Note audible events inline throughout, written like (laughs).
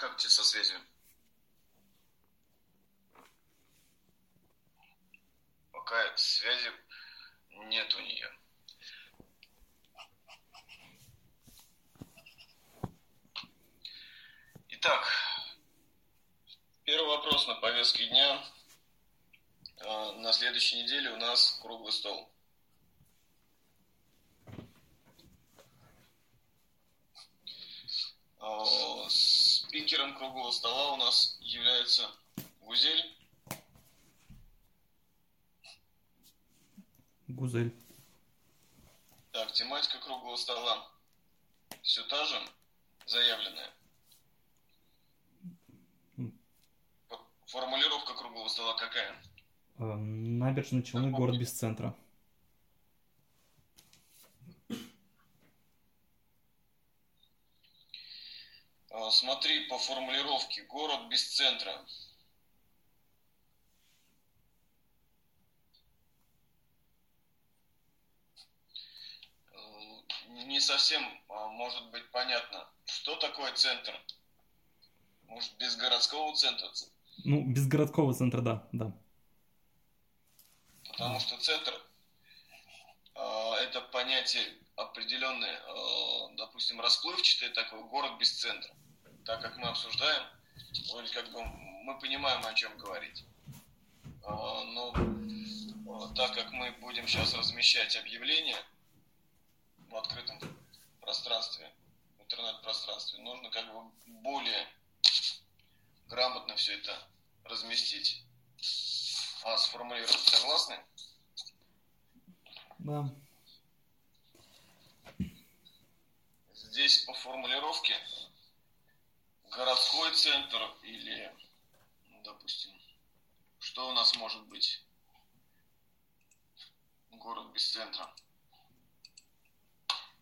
как тебе со связью? Пока связи нет у нее. Итак, первый вопрос на повестке дня. А, на следующей неделе у нас круглый стол. А, спикером круглого стола у нас является Гузель. Гузель. Так, тематика круглого стола все та же, заявленная. Формулировка круглого стола какая? Э, Набережные Челны, город без центра. А, Смотри по формулировке. Город без центра. Э, Не совсем а, может быть понятно, что такое центр. Может, без городского центра? Ну, без городского центра, да, да. Потому что центр э, это понятие определенное, э, допустим, расплывчатое такое, город без центра. Так как мы обсуждаем, вроде как бы мы понимаем, о чем говорить. Э, но э, так как мы будем сейчас размещать объявления в открытом пространстве, в интернет-пространстве, нужно как бы более грамотно все это разместить. А, сформулировать. Согласны? Да. Здесь по формулировке городской центр или, ну, допустим, что у нас может быть? Город без центра.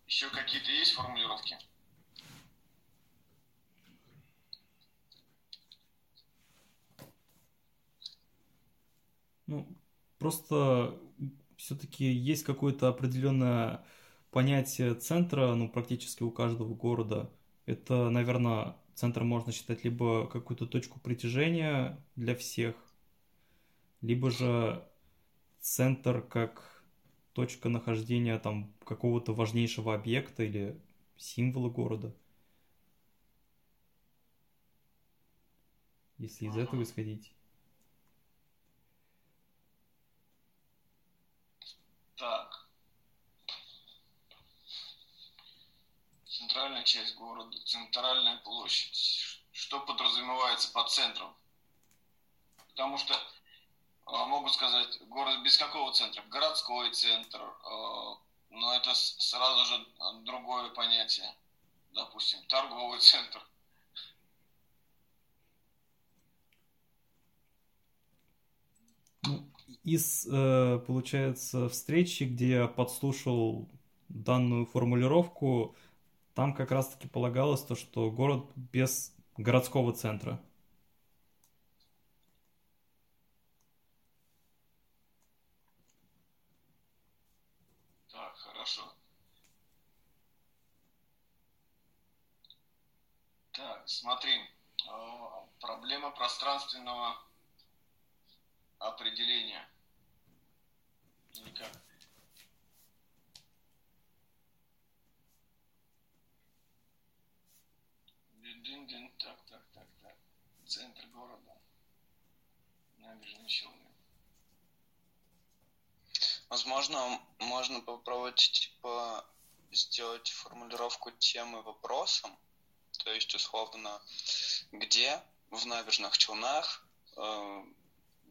Еще какие-то есть формулировки? Ну, просто все-таки есть какое-то определенное понятие центра, ну, практически у каждого города. Это, наверное, центр можно считать либо какую-то точку притяжения для всех, либо же центр как точка нахождения там какого-то важнейшего объекта или символа города. Если из этого исходить. Так. Центральная часть города, центральная площадь. Что подразумевается под центром? Потому что а, могу сказать, город без какого центра? Городской центр. а, Но это сразу же другое понятие. Допустим, торговый центр. Ну, из, э, получается, встречи, где я подслушал данную формулировку, там как раз-таки полагалось то, что город без городского центра. Так, хорошо. Так, смотри. а, Проблема пространственного определения. Или Дин-дин, так, так, так, так. Центр города. Набережные Челны. Возможно, можно попробовать, типа, сделать формулировку темы вопросом, то есть, условно, где в набережных Челнах э,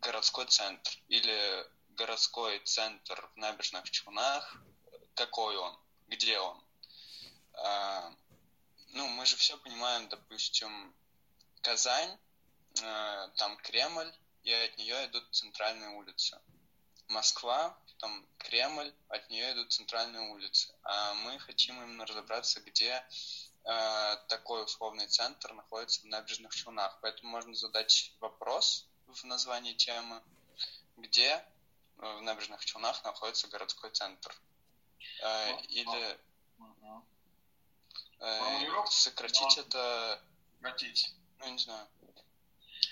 городской центр или городской центр в набережных Челнах, какой он, где он. А, ну, мы же все понимаем, допустим, Казань, э, там Кремль, и от нее идут центральные улицы. Москва, там Кремль, от нее идут центральные улицы. А мы хотим именно разобраться, где э, такой условный центр находится в набережных Челнах. Поэтому можно задать вопрос в названии темы, где э, в набережных Челнах находится городской центр. Э, или э, формулировка, сократить но- это... Хотите. Ну, не знаю.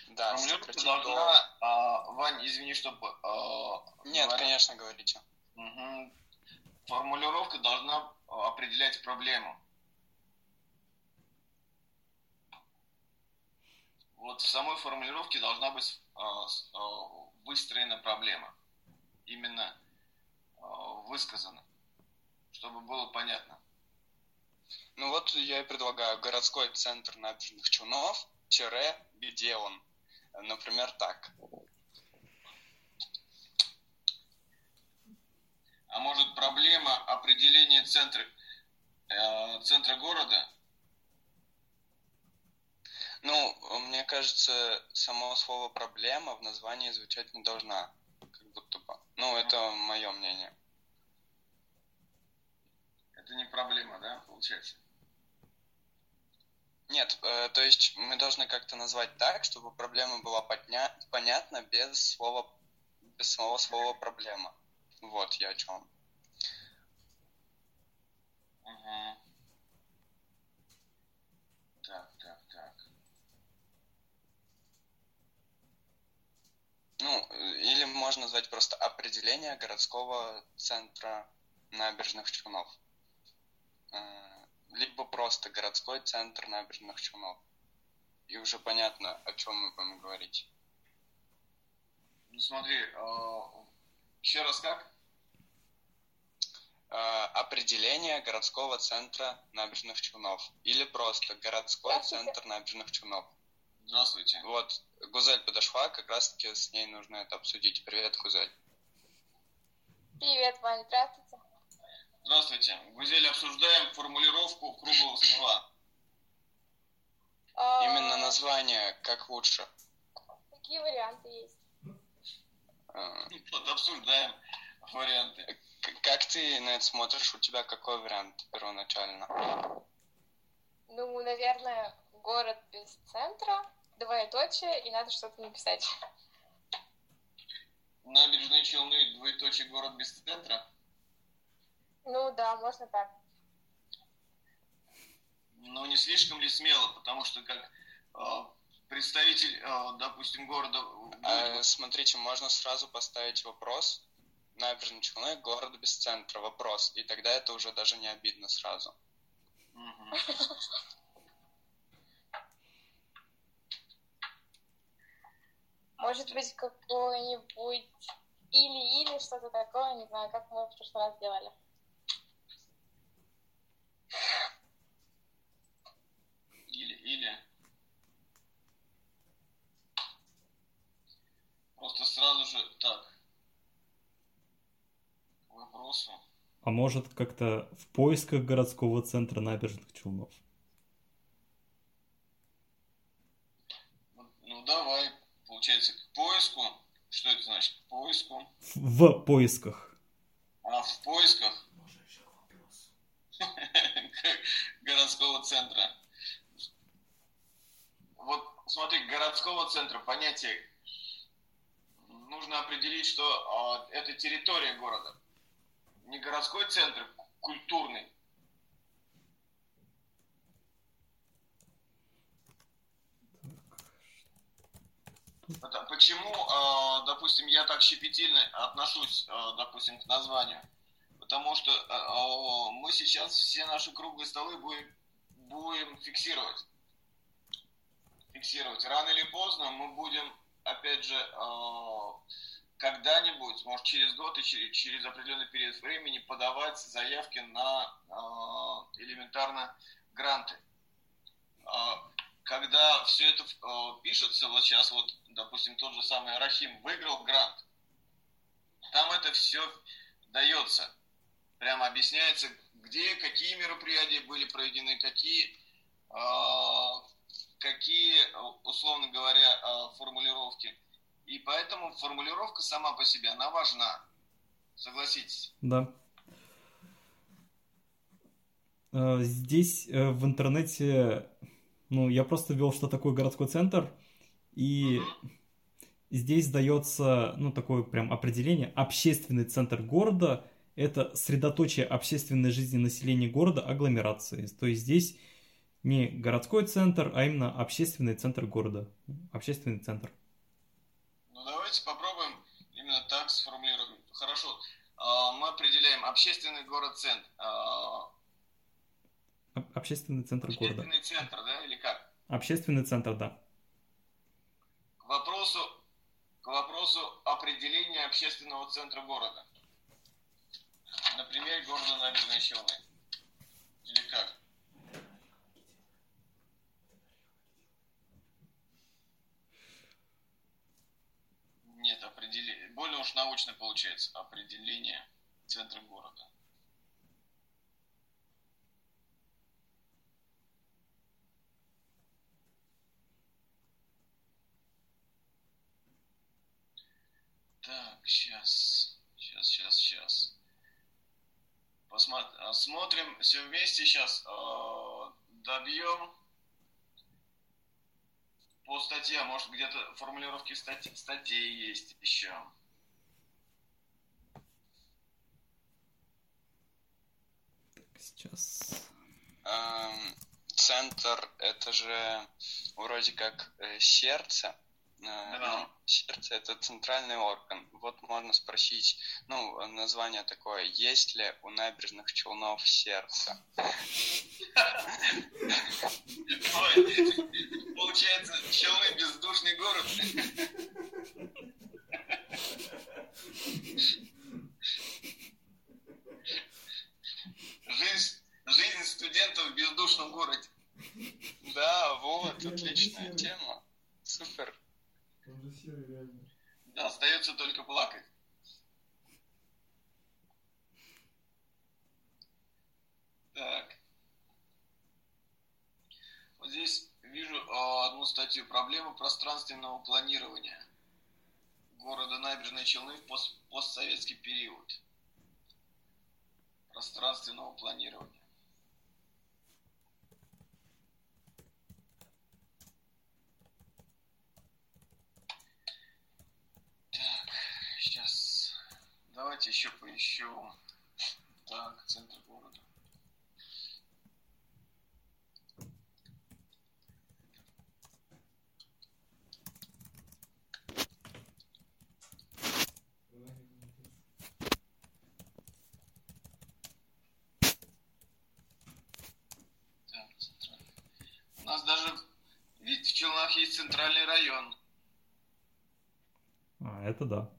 Да, Формулировка сократить должна... до... а, Вань, извини, чтобы... а, Нет, говоря- конечно, говорите. Мгм. Формулировка должна а, определять проблему. Вот в самой формулировке должна быть а, а, выстроена проблема. Именно а, высказана, чтобы было понятно. Ну вот я и предлагаю городской центр набережных Челнов, тире, где он? Например, так. А может проблема определения центра, э, центра города? Ну, мне кажется, само слово проблема в названии звучать не должна. Как будто бы. Ну, это мое мнение. Это не проблема, да, получается? Нет, э, то есть мы должны как-то назвать так, чтобы проблема была подня- понятна без слова, без самого слова проблема. Вот я о чем. Мгм. Так, так, так. Ну, э, или можно назвать просто определение городского центра набережных Челнов. Э, Либо просто городской центр набережных Челнов. И уже понятно, о чем мы будем говорить. Ну смотри, еще раз как? Э, Определение городского центра набережных Челнов. Или просто городской центр набережных Челнов. Здравствуйте. Вот, Гузель подошла, как раз таки с ней нужно это обсудить. Привет, Гузель. Привет, Вань, здравствуйте. Здравствуйте. Гузель, обсуждаем формулировку круглого стола. А, Именно название, как лучше. Какие варианты есть? Э, Вот обсуждаем варианты. Как ты на это смотришь? У тебя какой вариант первоначально? Ну, наверное, город без центра, двоеточие, и надо что-то написать. Набережные Челны, двоеточие, город без центра. Ну да, можно так. Но не слишком ли смело, потому что как э, представитель, э, допустим, города будет А, смотрите, можно сразу поставить вопрос. Набережные Челны, город без центра, вопрос. И тогда это уже даже не обидно сразу. (laughs) Может быть, какое-нибудь или-или, что-то такое, не знаю, как мы в прошлый раз делали. Или, или. Просто сразу же так. К вопросу. А может как-то в поисках городского центра набережных Челнов? Ну, Ну давай, получается, к поиску. Что это значит? К поиску. В поисках. А в поисках (laughs) городского центра. Вот смотри, городского центра понятие нужно определить, что а, это территория города. Не городской центр, культурный. Это Почему, а, допустим, я так щепетильно отношусь, а, допустим, к названию? Потому что а, мы сейчас все наши круглые столы будем, будем фиксировать. Фиксировать. Рано или поздно мы будем, опять же, а, когда-нибудь, может через год и через, через определенный период времени подавать заявки на а, элементарно гранты. А, Когда все это пишется, вот сейчас вот, допустим, тот же самый Рахим выиграл грант, там это все дается, прямо объясняется, где, какие мероприятия были проведены, какие, какие, условно говоря, а, формулировки. И поэтому формулировка сама по себе, она важна. Согласитесь. Да. Э, Здесь э, в интернете, ну, я просто ввел, что такое городской центр, и здесь дается, ну, такое прям определение. Общественный центр города – это средоточие общественной жизни населения города, агломерации. То есть здесь Не городской центр, а именно общественный центр города. Общественный центр. Ну давайте попробуем именно так сформулировать. Хорошо. А, мы определяем общественный город-центр. А, общественный центр общественный города. Общественный центр, да, или как? Общественный центр, да. К вопросу, к вопросу определения общественного центра города. Например, города Набережные Челны. Или как? Нет, определение. Более уж научно получается определение центра города. Так, сейчас, сейчас, сейчас, сейчас. Посмотрим все вместе сейчас. Э, добьем по статье, может где-то формулировки статей, статей есть еще. Так, сейчас. Эм, центр это же вроде как э, сердце. Э, ну, сердце это центральный орган. Вот можно спросить, ну, название такое, есть ли у набережных Челнов сердце? Получается, Челны бездушный город. Жизнь, жизнь студентов в бездушном городе. Да, вот, отличная тема. Супер. Да, остается только плакать. Так. Вот здесь вижу э, одну статью «Проблема пространственного планирования города Набережные Челны в пост постсоветский период». Пространственного планирования. Так, сейчас. Давайте еще поищу. Так, центр города. У нас даже, ведь в Челнах есть центральный район. А, это да.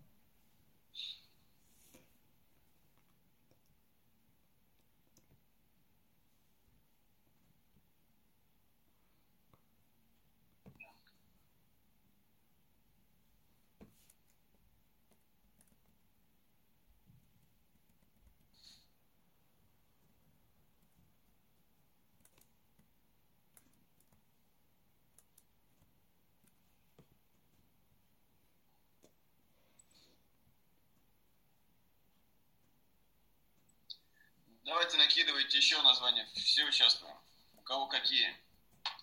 Давайте накидывайте еще названия. Все участвуем. У кого какие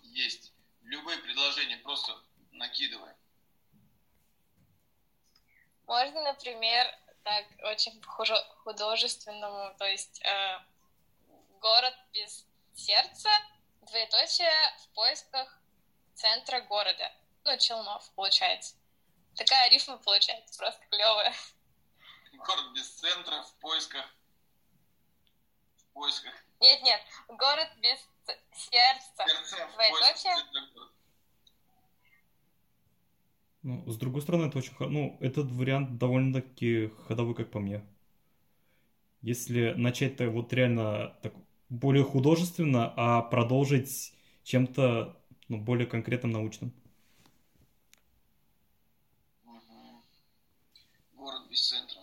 есть. Любые предложения просто накидываем. Можно, например, так очень художественному, то есть э, город без сердца, двоеточие в поисках центра города. Ну, Челнов, получается. Такая рифма получается, просто клевая. Город без центра в поисках. В поисках. Нет, нет, город без сердца. Сердце в. Ну, с другой стороны, это очень... Ну, этот вариант довольно-таки ходовой, как по мне. Если начать-то вот реально так более художественно, а продолжить чем-то ну, более конкретным научным. Мгм. Город без центра.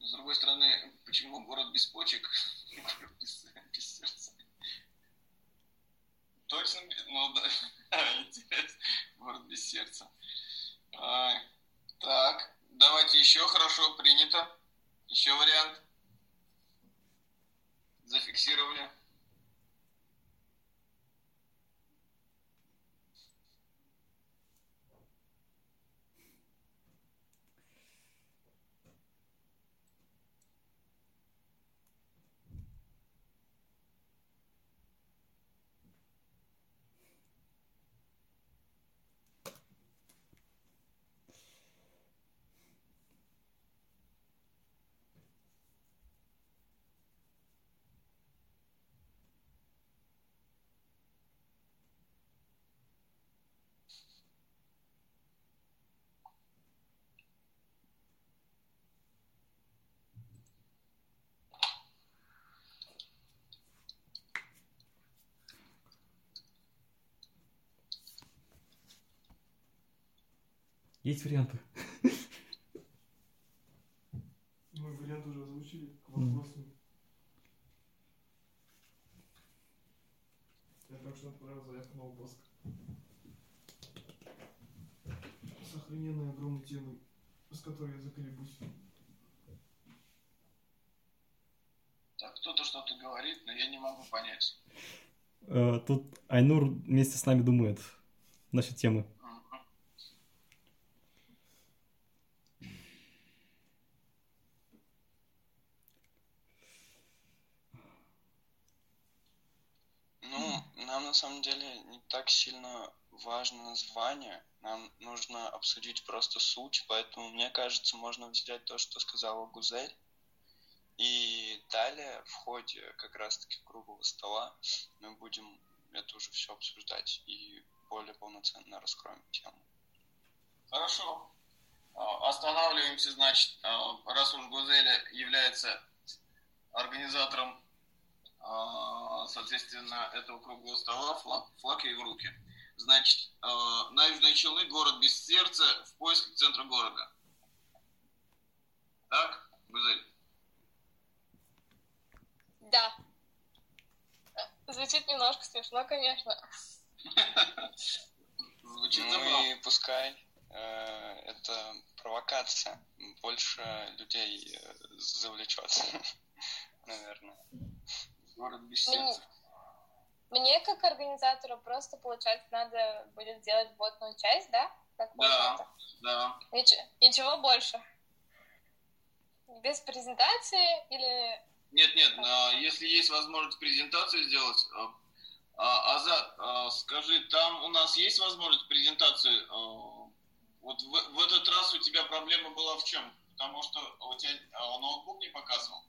Но с другой стороны, почему город без почек? Город без, без сердца. Точно? Ну да. (laughs) Интересно. Город без сердца. Ай. Так, давайте еще хорошо, принято. Еще вариант. Зафиксировали. Есть варианты. Мы вариант уже озвучили к вопросу. Я так что отправил заявку на выпуск. С охрененной огромной темой, с которой я заколебусь. Так, кто-то что-то говорит, но я не могу понять. Э, Тут Айнур вместе с нами думает насчет темы. Мгм. Ну, нам на самом деле не так сильно важно название. Нам нужно обсудить просто суть, поэтому, мне кажется, можно взять то, что сказала Гузель. И далее, в ходе как раз-таки круглого стола, мы будем это уже все обсуждать и более полноценно раскроем тему. Хорошо. А, Останавливаемся, значит, а, раз уж Гузеля является организатором, соответственно, этого круглого стола, флаг, флаг ей в руки. Значит, а, Набережные Челны, город без сердца, в поисках центра города. Так, Гузель? Да. Э, Звучит немножко смешно, конечно. (laughs) Звучит Ну забавно. и пускай э, это провокация, больше людей э, завлечет, (laughs) наверное. Город без Мне, сердца. мне как организатору просто, получается, надо будет сделать вводную часть, да? Как Да. Да. Нич- ничего больше. Без презентации или... Нет, нет, а, если есть возможность презентацию сделать, а, а, Азат, скажи, там у нас есть возможность презентацию? а, Вот в, в этот раз у тебя проблема была в чем? Потому что у тебя ноутбук не показывал.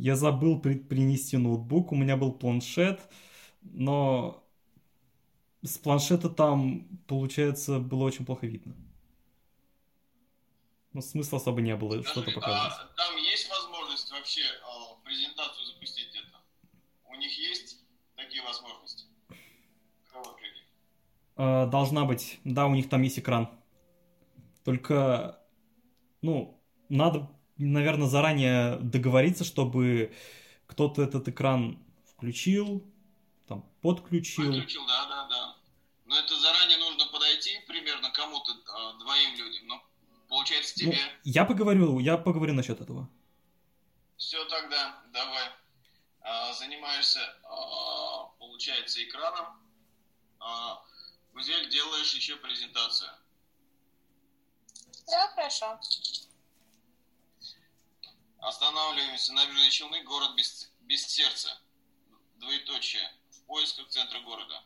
Я забыл при- принести ноутбук, у меня был планшет, но с планшета там, получается, было очень плохо видно. Ну, смысла особо не было что-то Скажи, показывать. а там есть возможность вообще а, презентацию запустить это? У них есть такие возможности? А, Должна быть. Да, у них там есть экран. Только, ну, надо, наверное, заранее договориться, чтобы кто-то этот экран включил, там, подключил. Выключил, да, да, да. Но это заранее нужно подойти примерно кому-то, а, двоим людям. Ну, получается Ну, тебе. я поговорю, я поговорю насчет этого. Все тогда, давай. А, занимаешься, а, получается, экраном. А, Гузель, делаешь еще презентацию. Да, хорошо. Останавливаемся. Набережные Челны, город без, без сердца. Двоеточие. В поисках центра города.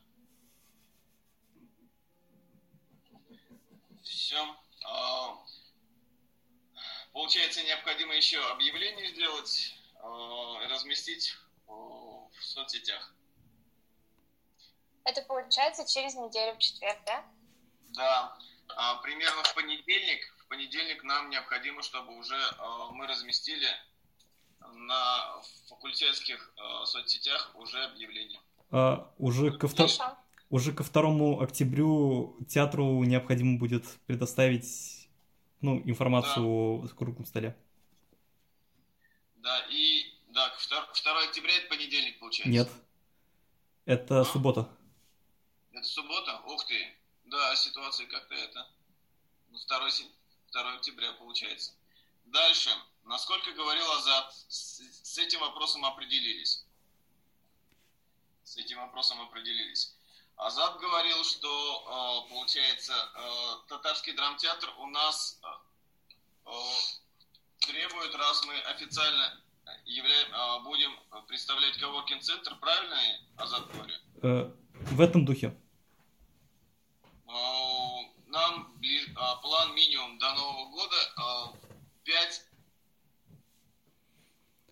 Все. Получается, необходимо еще объявление сделать а, разместить а, в соцсетях. Это получается через неделю в четверг, да? Да, а, примерно в понедельник. В понедельник нам необходимо, чтобы уже а, мы разместили на факультетских а, соцсетях уже объявление. А, уже, ко втор- уже ко 2 октябрю театру необходимо будет предоставить ну, информацию о круглом столе. Да, и да, 2, октября это понедельник получается. Нет. Это А? суббота. Это суббота? Ух ты. Да, ситуация как-то это. Ну, 2, 2 октября получается. Дальше. Насколько говорил Азат, с, этим вопросом определились. С этим вопросом определились. Азат говорил, что, э, получается, э, татарский драмтеатр у нас э, требует, раз мы официально являем, э, будем представлять коворкинг-центр, правильно, Азат говорю? В этом духе. Нам а, план минимум до Нового года 5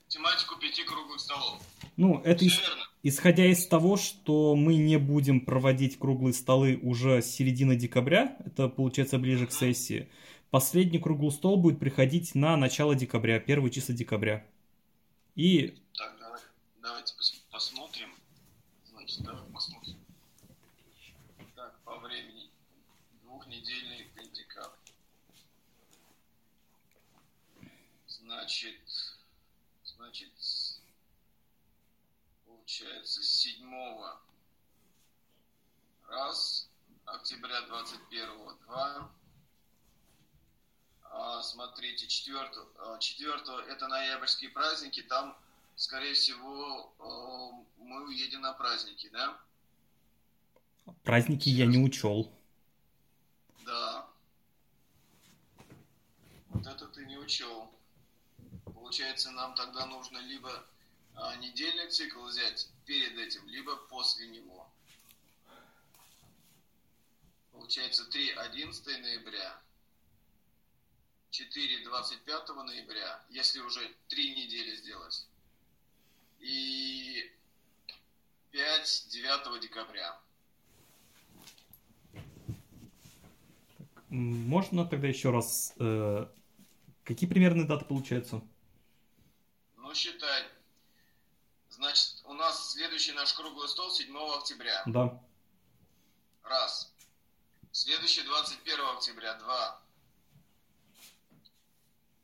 тематику пяти круглых столов. Ну, это ис- исходя из того, что мы не будем проводить круглые столы уже с середины декабря, это получается ближе к сессии, последний круглый стол будет приходить на начало декабря, первые числа декабря. И Так, давай, давайте пос- посмотрим. Значит, давай посмотрим. Так, по времени. Двухнедельный декабрь. Значит, значит, получается, 7 раз, октября 21 два. А, смотрите, 4, 4 это ноябрьские праздники, там, скорее всего, э, мы уедем на праздники, да? Праздники я не учел. Да. Вот это ты не учел. Получается, нам тогда нужно либо а, недельный цикл взять перед этим, либо после него. Получается 3 11 ноября, 4 25 ноября, если уже 3 недели сделать, и 5 9 декабря. Можно тогда еще раз... Э, какие примерные даты получаются? Ну, считай. Значит, у нас следующий наш круглый стол 7 октября. Да. Раз. Следующий 21 октября. Два.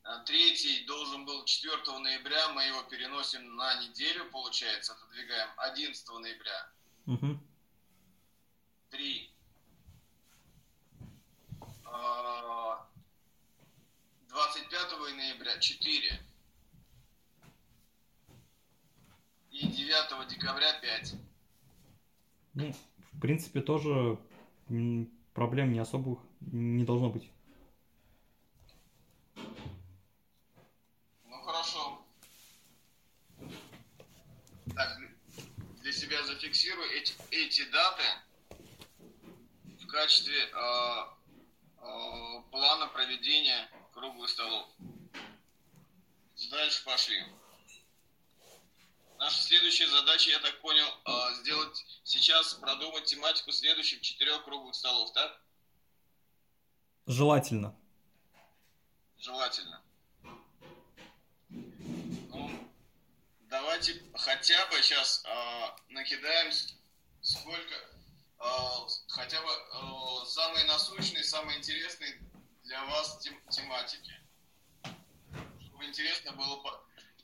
А третий должен был 4 ноября, мы его переносим на неделю, получается, отодвигаем 11 ноября. Угу. Три. 25 а, ноября 4 и 9 декабря 5. Ну, в принципе, тоже проблем не особых не должно быть. Ну хорошо. Так, для себя зафиксирую эти, эти даты в качестве э, Э, плана проведения круглых столов. Дальше пошли. Наша следующая задача, я так понял, э, сделать сейчас, продумать тематику следующих четырех круглых столов, так? Желательно. Желательно. Ну, давайте хотя бы сейчас э, накидаем сколько а, хотя бы а, самые насущные, самые интересные для вас тем, тематики. Чтобы интересно было,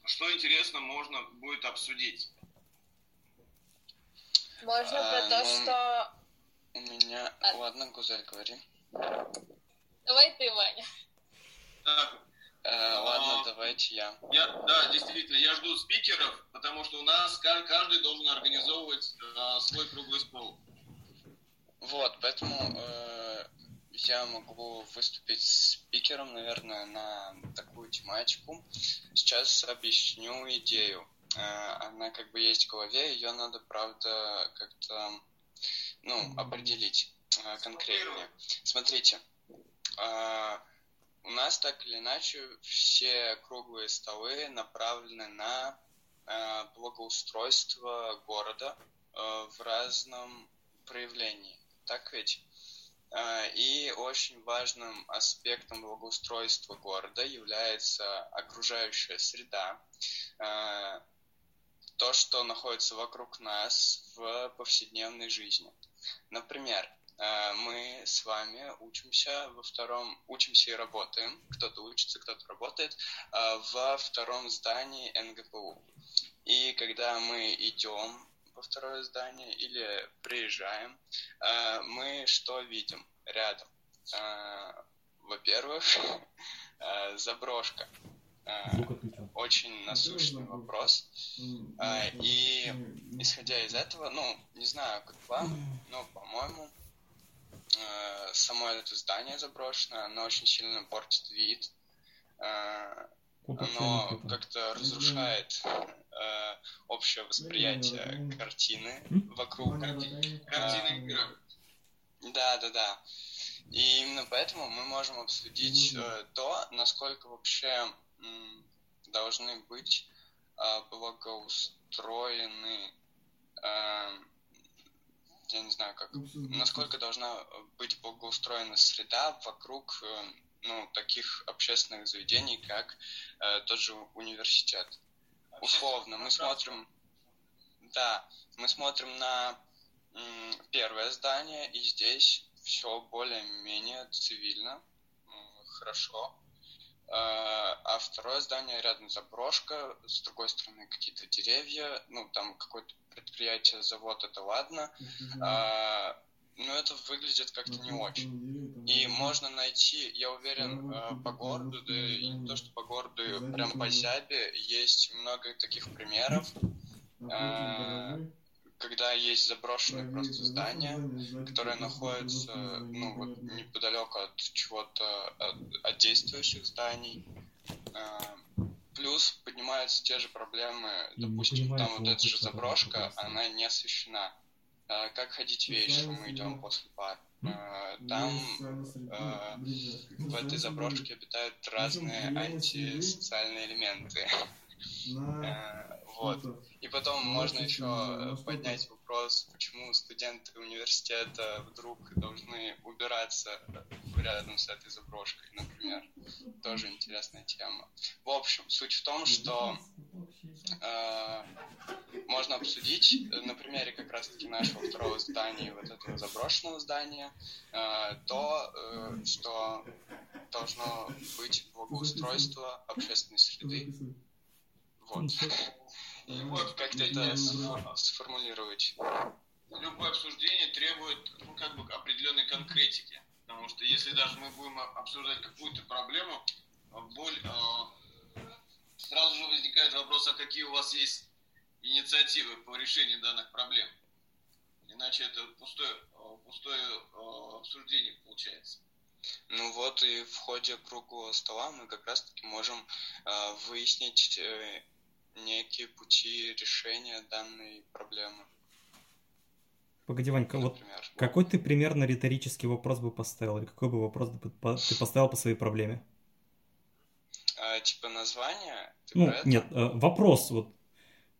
что интересно можно будет обсудить. Можно а, про то, ну, что... У меня... А... Ладно, Гузель, говори. Давай ты, Ваня. Так, Э, ладно, а, давайте я. я. Да, действительно, я жду спикеров, потому что у нас каждый должен организовывать а, свой круглый стол. Вот, поэтому э, я могу выступить спикером, наверное, на такую тематику. Сейчас объясню идею. Э, она как бы есть в голове, ее надо, правда, как-то ну, определить э, конкретнее. Смотрите, э, у нас так или иначе все круглые столы направлены на благоустройство города в разном проявлении так ведь? А, и очень важным аспектом благоустройства города является окружающая среда, а, то, что находится вокруг нас в повседневной жизни. Например, а, мы с вами учимся во втором, учимся и работаем, кто-то учится, кто-то работает, во втором здании НГПУ. И когда мы идем во второе здание или приезжаем, э, мы что видим рядом? Э, во-первых, (laughs) э, заброшка. Очень насущный вопрос. И исходя из этого, ну, не знаю, как вам, но, по-моему, само это здание заброшенное, оно очень сильно портит вид. Оно как-то разрушает э, общее восприятие картины вокруг. Картины. Да, да, да. И именно поэтому мы можем обсудить э, то, насколько вообще э, должны быть э, благоустроены, э, я не знаю как, насколько должна быть благоустроена среда вокруг э, ну, таких общественных заведений, как э, тот же университет условно, мы смотрим, да, мы смотрим на первое здание, и здесь все более-менее цивильно, хорошо. а второе здание рядом заброшка, с другой стороны какие-то деревья, ну, там какое-то предприятие, завод, это ладно. А, но это выглядит как-то не очень. И можно найти, я уверен, э, по городу, да и не то, что по городу, прям по Зябе есть много таких примеров, а, когда есть заброшенные просто здания, которые находятся ну, вот, неподалеку от чего-то, от, от действующих зданий. А, плюс поднимаются те же проблемы, допустим, там вот эта же заброшка, она не освещена. А, как ходить вечером, мы идем после пар. А, там а, в этой заброшке обитают разные антисоциальные элементы. Вот. И потом можно еще поднять вопрос, почему студенты университета вдруг должны убираться рядом с этой заброшкой, например. Тоже интересная тема. В общем, суть в том, что э, можно обсудить на примере как раз-таки нашего второго здания, вот этого заброшенного здания, э, то, э, что должно быть благоустройство общественной среды. Вот. (laughs) И вот как-то это сформулировать. Любое обсуждение требует ну, как бы определенной конкретики. Потому что если даже мы будем обсуждать какую-то проблему, а, боль, э, сразу же возникает вопрос, а какие у вас есть инициативы по решению данных проблем. Иначе это пустое, пустое э, обсуждение получается. Ну вот и в ходе круглого стола мы как раз-таки можем э, выяснить э, некие пути решения данной проблемы. Погоди, Ванька, вот какой ты примерно риторический вопрос бы поставил, или какой бы вопрос ты поставил по своей проблеме? А, типа название? Ты ну, нет, э, вопрос, вот,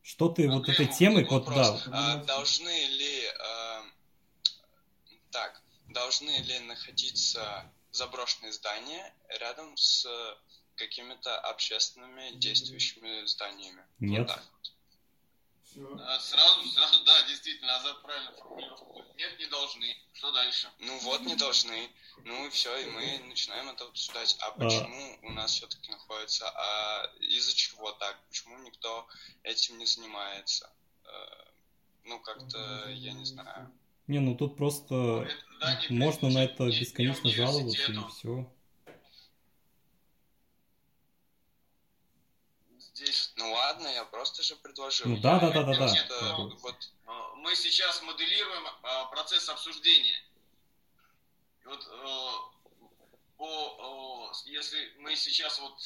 что ты Проблема, вот этой темой, вот, да. А, должны ли, а, так, должны ли находиться заброшенные здания рядом с какими-то общественными действующими зданиями? Нет. Вот так вот. А, сразу, сразу, да, действительно, Азат правильно формулировку. Нет, не должны. Что дальше? Ну вот, не должны. Ну и все, и мы начинаем это обсуждать. А почему у нас все-таки находится? А из-за чего так? Почему никто этим не занимается? Э, ну, как-то, я не знаю. Не, ну тут просто ну, да, можно на это бесконечно жаловаться и все. здесь... Ну ладно, я просто же предложил. Ну да, да, да, да, да. да. Вот, а, мы сейчас моделируем а, процесс обсуждения. И вот по, если мы сейчас вот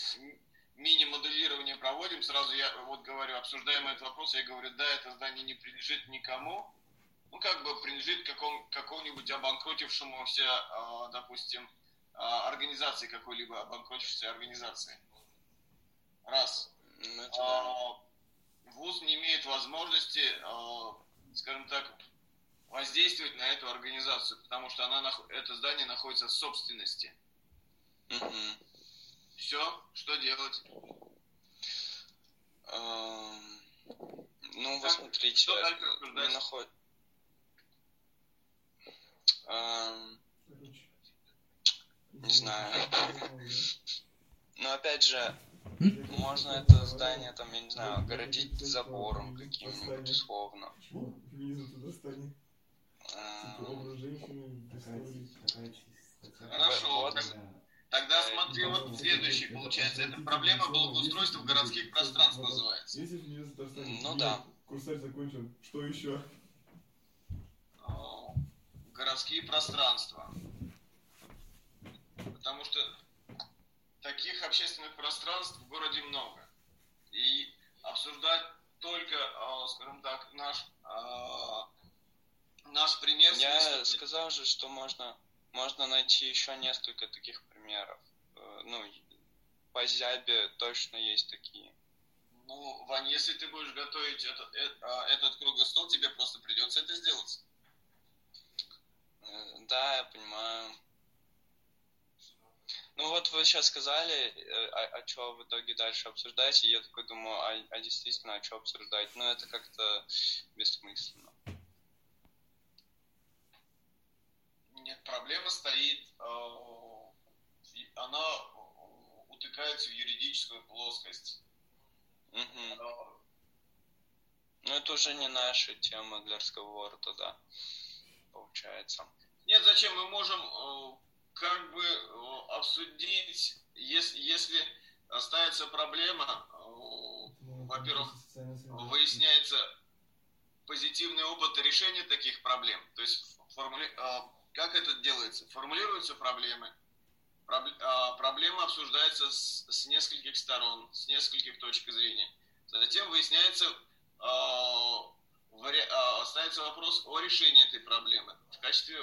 мини-моделирование проводим, сразу я вот говорю, обсуждаем этот вопрос, я говорю, да, это здание не принадлежит никому, ну, как бы принадлежит какому, какому-нибудь обанкротившемуся, допустим, организации какой-либо обанкротившейся организации. Раз. Ну, а, ВУЗ не имеет возможности, а, скажем так, воздействовать на эту организацию, потому что она, это здание находится в собственности. Угу. Все, что делать? Эм, ну, вы смотрите, что мы находим... Эм, не знаю. Но опять же, можно это здание, там, я не знаю, огородить забором каким-нибудь условно. Хорошо. Тогда смотри, вот следующий получается. Это проблема благоустройства городских пространств называется. Ну да. Курсарь закончен. Что еще? Городские пространства. Потому что таких общественных пространств в городе много. И обсуждать только, а, скажем так, наш, а, наш пример... Я сказал же, что можно, можно найти еще несколько таких примеров. Э, ну, по Зябе точно есть такие. Ну, Вань, если ты будешь готовить этот, а, этот круглый стол, тебе просто придется это сделать. Э, да, я понимаю. Ну вот вы сейчас сказали, э, а, а что в итоге дальше обсуждать, и я такой думаю, а, а действительно, а что обсуждать? Ну это как-то бессмысленно. Нет, проблема стоит, э, она утыкается в юридическую плоскость. Угу. Ну, это уже не наша тема для разговора тогда, получается. Нет, зачем? Мы можем э, как бы э, обсудить, если, если ставится проблема, э, во-первых, выясняется позитивный опыт решения таких проблем. То есть формули... как это делается? Формулируются проблемы, проблема обсуждается с, с нескольких сторон, с нескольких точек зрения. Затем выясняется а, ставится вопрос о решении этой проблемы. В качестве,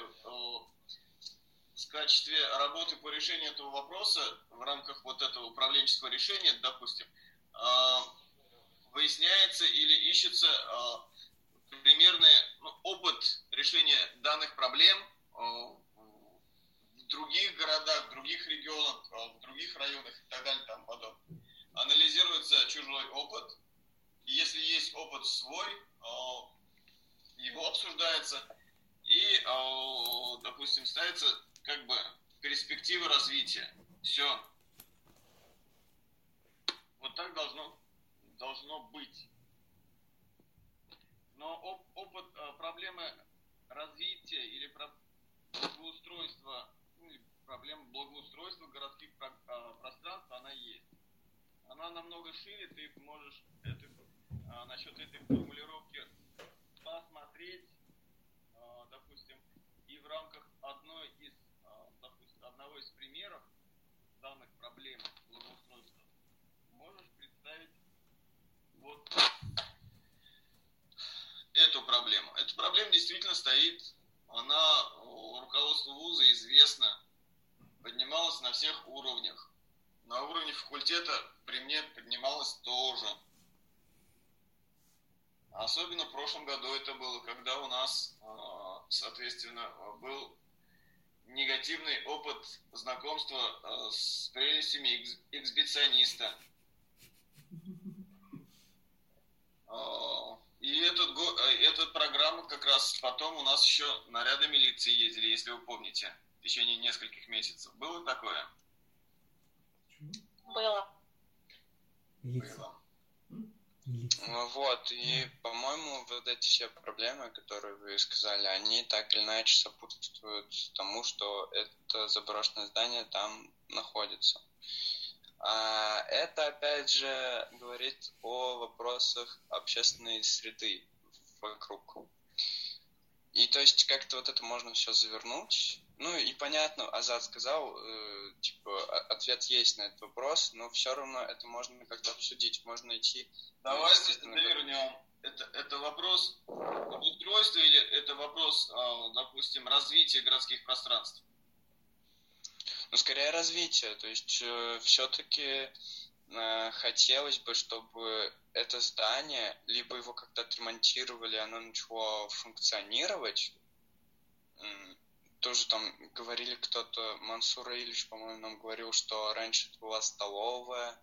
в качестве работы по решению этого вопроса в рамках вот этого управленческого решения, допустим, а, выясняется или ищется примерный ну, опыт решения данных проблем в других городах, в других регионах, в других районах и так далее и тому подобное. Анализируется чужой опыт, если есть опыт свой, а, его обсуждается, и, а, допустим, ставится как бы перспектива развития. Все. Вот так должно, должно быть. Но оп опыт а, проблемы развития или благоустройства, ну, или проблема благоустройства городских пространств, она есть. Она намного шире, ты можешь это а, насчет этой формулировки посмотреть, допустим, и в рамках одной из, одного из примеров данных проблем благоустройства можешь представить вот эту проблему. Эта проблема действительно стоит, она у руководства вуза известна, поднималась на всех уровнях. На уровне факультета при мне поднималась тоже. Особенно в прошлом году это было, когда у нас, а, соответственно, был негативный опыт знакомства а, с прелестями эксбициониста. А, и этот, эта программа как раз потом у нас еще наряды милиции ездили, если вы помните, в течение нескольких месяцев. Было такое? Было. Было. Ну вот, и, по-моему, вот эти все проблемы, которые вы сказали, они так или иначе сопутствуют тому, что это заброшенное здание там находится. А это, опять же, говорит о вопросах общественной среды вокруг. И то есть как-то вот это можно все завернуть ну и понятно, Азат сказал, э, типа, ответ есть на этот вопрос, но все равно это можно как-то обсудить, можно найти... Давайте довернем. Это, это вопрос устройства или это вопрос, э, допустим, развития городских пространств? Ну, скорее развитие. То есть э, все-таки хотелось бы, чтобы это здание, либо его как-то отремонтировали, оно начало функционировать, тоже там говорили кто-то, Мансур Ильич, по-моему, нам говорил, что раньше это была столовая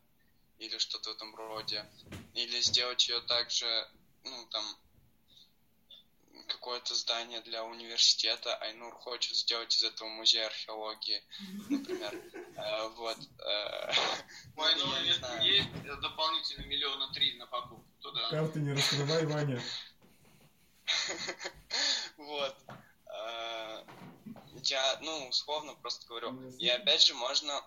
или что-то в этом роде. Или сделать ее также, ну, там, какое-то здание для университета. Айнур хочет сделать из этого музей археологии, например. Э, вот. Э, (laughs) У Айнура есть дополнительные миллиона три на покупку туда. Карты не раскрывай, Ваня. (laughs) Вот я, ну, условно просто говорю. И опять же, можно...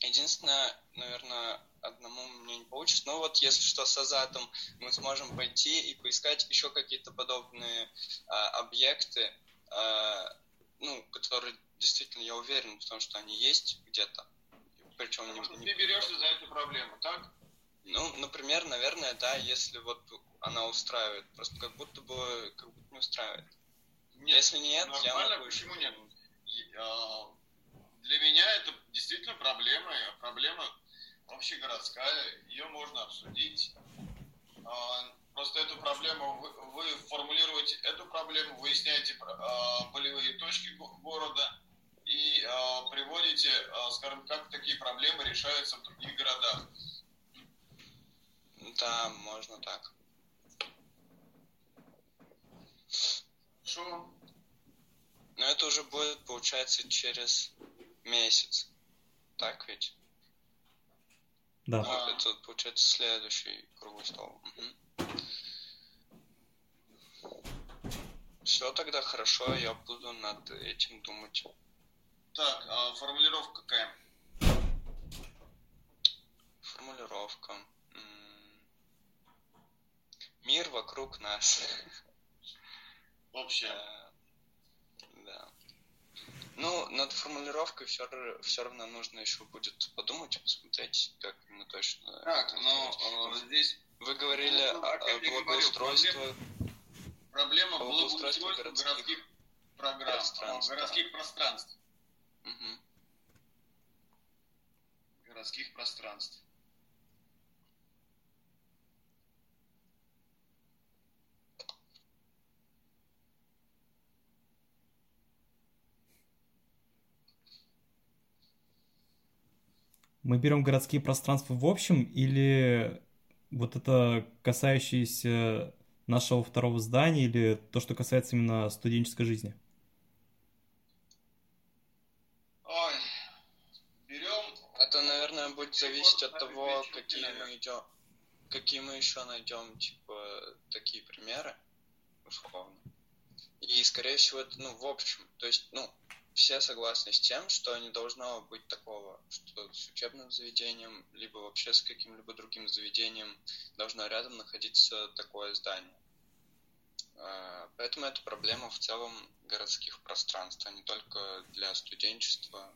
Единственное, наверное, одному мне не получится. Но вот если что с Азатом, мы сможем пойти и поискать еще какие-то подобные а, объекты, а, ну, которые действительно, я уверен в том, что они есть где-то. Причем не, не... Ты берешься за эту проблему, так? Ну, например, наверное, да, если вот она устраивает. Просто как будто бы как будто не устраивает. Нет, Если нет, я могу... почему нет? А, для меня это действительно проблема, проблема общегородская, ее можно обсудить. А, просто эту проблему, вы, вы формулируете эту проблему, выясняете а, болевые точки города и приводите, скажем, как такие проблемы решаются в других городах. Да, можно так. Хорошо. Но это уже будет, получается, через месяц. Так ведь? Да. Ну, это получается следующий круглый стол. Угу. Все тогда хорошо, я буду над этим думать. Так, а формулировка какая? Формулировка. Мир вокруг нас. Общая. Да. Ну, над формулировкой все, все равно нужно еще будет подумать, посмотреть, как мы точно... Так, но э, здесь... Вы говорили ну, так, о благоустройстве... Проблема, благоустройства городских, городских программ, пространств, городских пространств. Угу. Городских пространств. Мы берем городские пространства в общем или вот это касающееся нашего второго здания или то, что касается именно студенческой жизни? Ой, берем... Это, наверное, будет зависеть от того, какие мы идем, какие мы еще найдем, типа, такие примеры, условно. И, скорее всего, это, ну, в общем, то есть, ну, все согласны с тем, что не должно быть такого, что с учебным заведением, либо вообще с каким-либо другим заведением должно рядом находиться такое здание. А, поэтому это проблема в целом городских пространств, а не только для студенчества.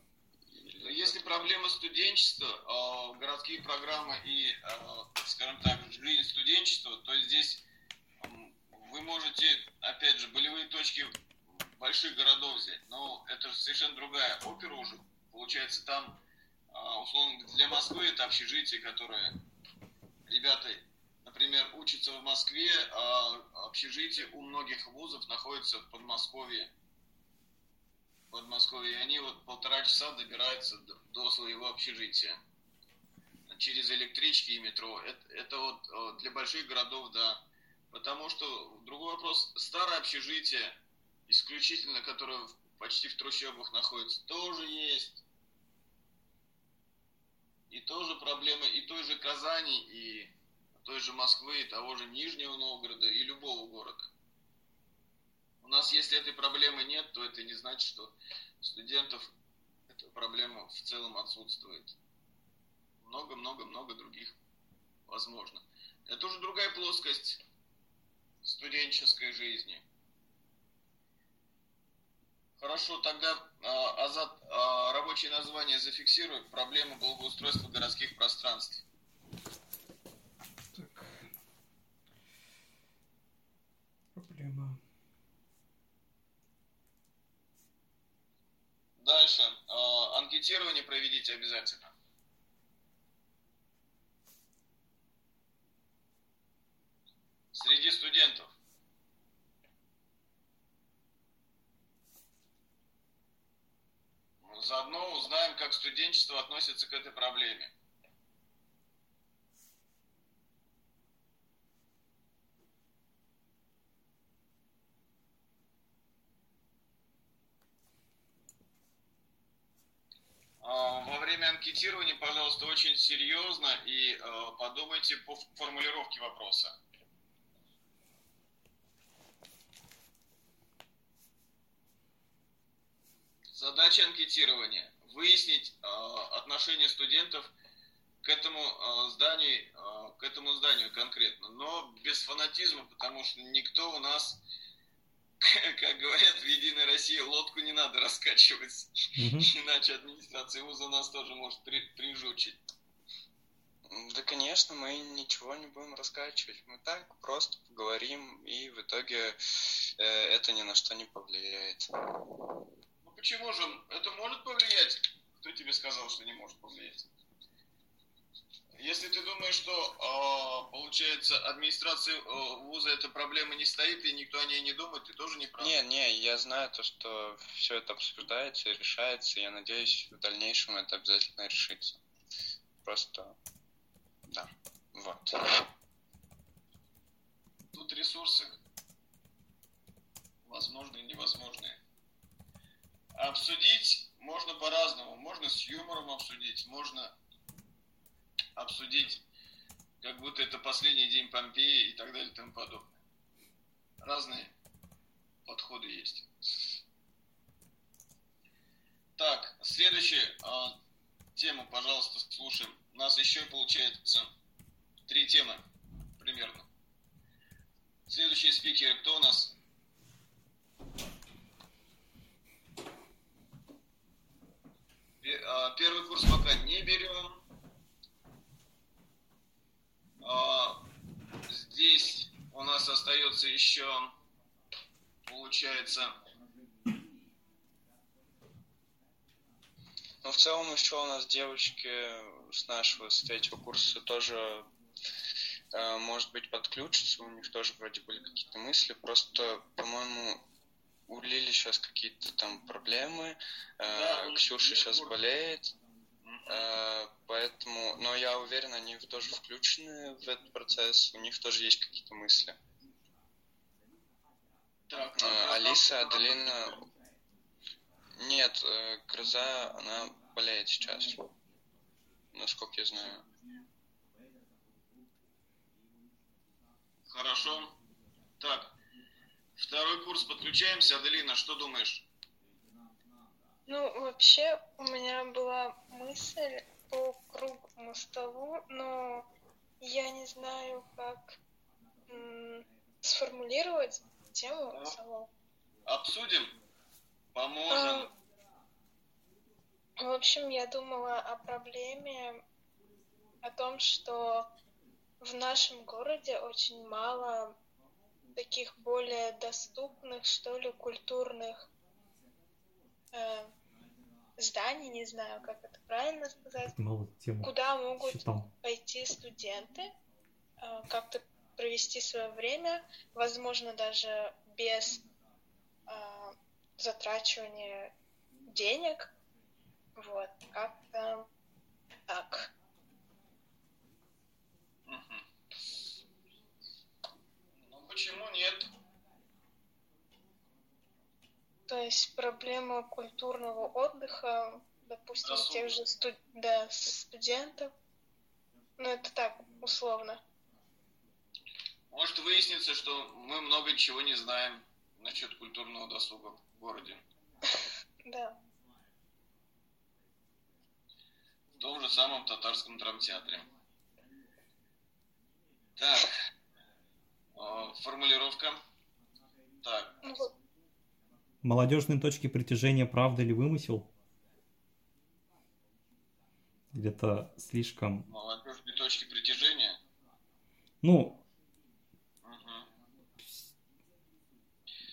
Но если проблема студенчества, а, городские программы и, а, скажем так, жизнь студенчества, то здесь вы можете, опять же, болевые точки больших городов взять, но это же совершенно другая опера уже. Получается, там, а, условно, для Москвы это общежитие, которое ребята, например, учатся в Москве, а общежитие у многих вузов находится в Подмосковье. В Подмосковье. И они вот полтора часа добираются до своего общежития через электрички и метро. Это, это вот для больших городов, да. Потому что, другой вопрос, старое общежитие, исключительно, которые почти в трущобах находятся, тоже есть. И тоже проблемы и той же Казани, и той же Москвы, и того же Нижнего Новгорода, и любого города. У нас, если этой проблемы нет, то это не значит, что студентов эта проблема в целом отсутствует. Много-много-много других возможно. Это уже другая плоскость студенческой жизни – Хорошо, тогда а, Азат, а, рабочее название зафиксирует проблему благоустройства городских пространств. Так. Проблема. Дальше. А, анкетирование проведите обязательно. Среди студентов. Заодно узнаем, как студенчество относится к этой проблеме. А, во время анкетирования, пожалуйста, очень серьезно и а, подумайте по формулировке вопроса. Задача анкетирования – выяснить э, отношение студентов к этому э, зданию, э, к этому зданию конкретно, но без фанатизма, потому что никто у нас, (laughs) как говорят в Единой России, лодку не надо раскачивать, mm-hmm. (laughs) иначе администрация вуза нас тоже может при, прижучить. Да, конечно, мы ничего не будем раскачивать. Мы так просто поговорим, и в итоге э, это ни на что не повлияет. Почему же? Это может повлиять? Кто тебе сказал, что не может повлиять? Если ты думаешь, что, э, получается, администрации э, вуза эта проблема не стоит, и никто о ней не думает, ты тоже не прав. Не, не, я знаю то, что все это обсуждается и решается, и я надеюсь, в дальнейшем это обязательно решится. Просто, да, вот. Тут ресурсы возможные и невозможные. Обсудить можно по-разному. Можно с юмором обсудить, можно обсудить, как будто это последний день Помпеи и так далее и тому подобное. Разные подходы есть. Так, следующая а, тема, пожалуйста, слушаем. У нас еще получается три темы примерно. Следующий спикер, кто у нас? А, первый курс пока не берем. А, здесь у нас остается еще, получается... Ну, в целом еще у нас девочки с нашего, с третьего курса тоже э, может быть, подключатся, у них тоже вроде были какие-то мысли, просто, по-моему, у Лили сейчас какие-то там проблемы, э, да, Ксюша сейчас болеет, э, поэтому, но я уверен, они тоже включены в этот процесс, у них тоже есть какие-то мысли. Так, э, Алиса, Аделина... Нет, э, Гроза, она болеет сейчас, насколько я знаю. Хорошо. Так, второй курс подключаемся. Аделина, что думаешь? Ну, вообще, у меня была мысль по круглому столу, но я не знаю, как м- сформулировать тему ну, столов. Обсудим? Поможем? А, в общем, я думала о проблеме, о том, что в нашем городе очень мало таких более доступных, что ли, культурных э, зданий, не знаю, как это правильно сказать, куда могут Считал. пойти студенты, э, как-то провести свое время, возможно, даже без э, затрачивания денег. Вот, как-то так. Почему нет? То есть проблема культурного отдыха, допустим, Досуг. тех же студ... да, студентов. Ну, это так, условно. Может выясниться, что мы много чего не знаем насчет культурного досуга в городе. (laughs) Да. В том же самом татарском драмтеатре. Так, формулировка. Так. Молодежные точки притяжения правда или вымысел? Это слишком... Молодежные точки притяжения? Ну... Угу.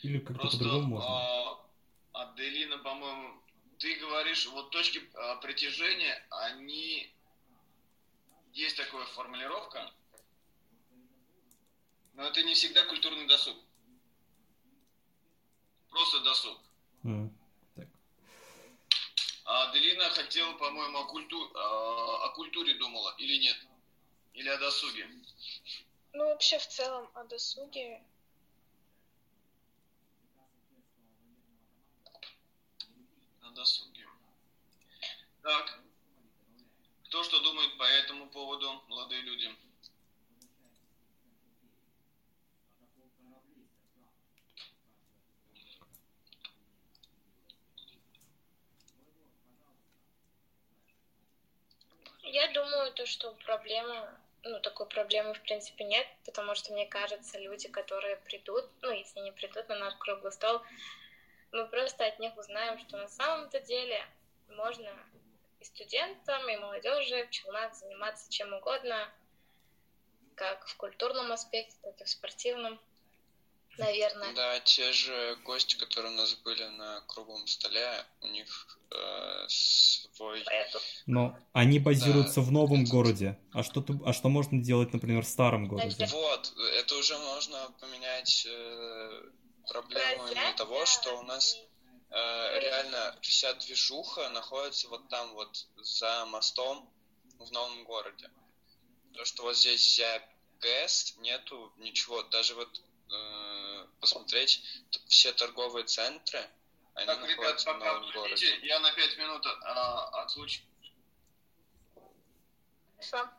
Или как-то по-другому можно. А, Аделина, по-моему, ты говоришь, вот точки а, притяжения, они... Есть такая формулировка, но это не всегда культурный досуг. Просто досуг. Mm. Так. А Аделина хотела, по-моему, о, культу... А, о культуре думала, или нет? Или о досуге? Ну, вообще, в целом, о досуге. О досуге. Так. Кто что думает по этому поводу, молодые люди? Я думаю, то, что проблема, ну, такой проблемы в принципе нет, потому что, мне кажется, люди, которые придут, ну, если не придут на наш круглый стол, мы просто от них узнаем, что на самом-то деле можно и студентам, и молодежи в Челнах заниматься чем угодно, как в культурном аспекте, так и в спортивном, наверное. Да, те же гости, которые у нас были на круглом столе, у них э, свой... Но они базируются да, в новом это... городе. А что, ты, а что можно делать, например, в старом городе? Вот, это уже можно поменять э, проблему именно того, что у нас э, реально вся движуха находится вот там вот за мостом в новом городе. То, что вот здесь за ГЭС нету ничего, даже вот э, посмотреть все торговые центры, они так, ребят, пока обсудите, я на 5 минут а, отлучу. Хорошо.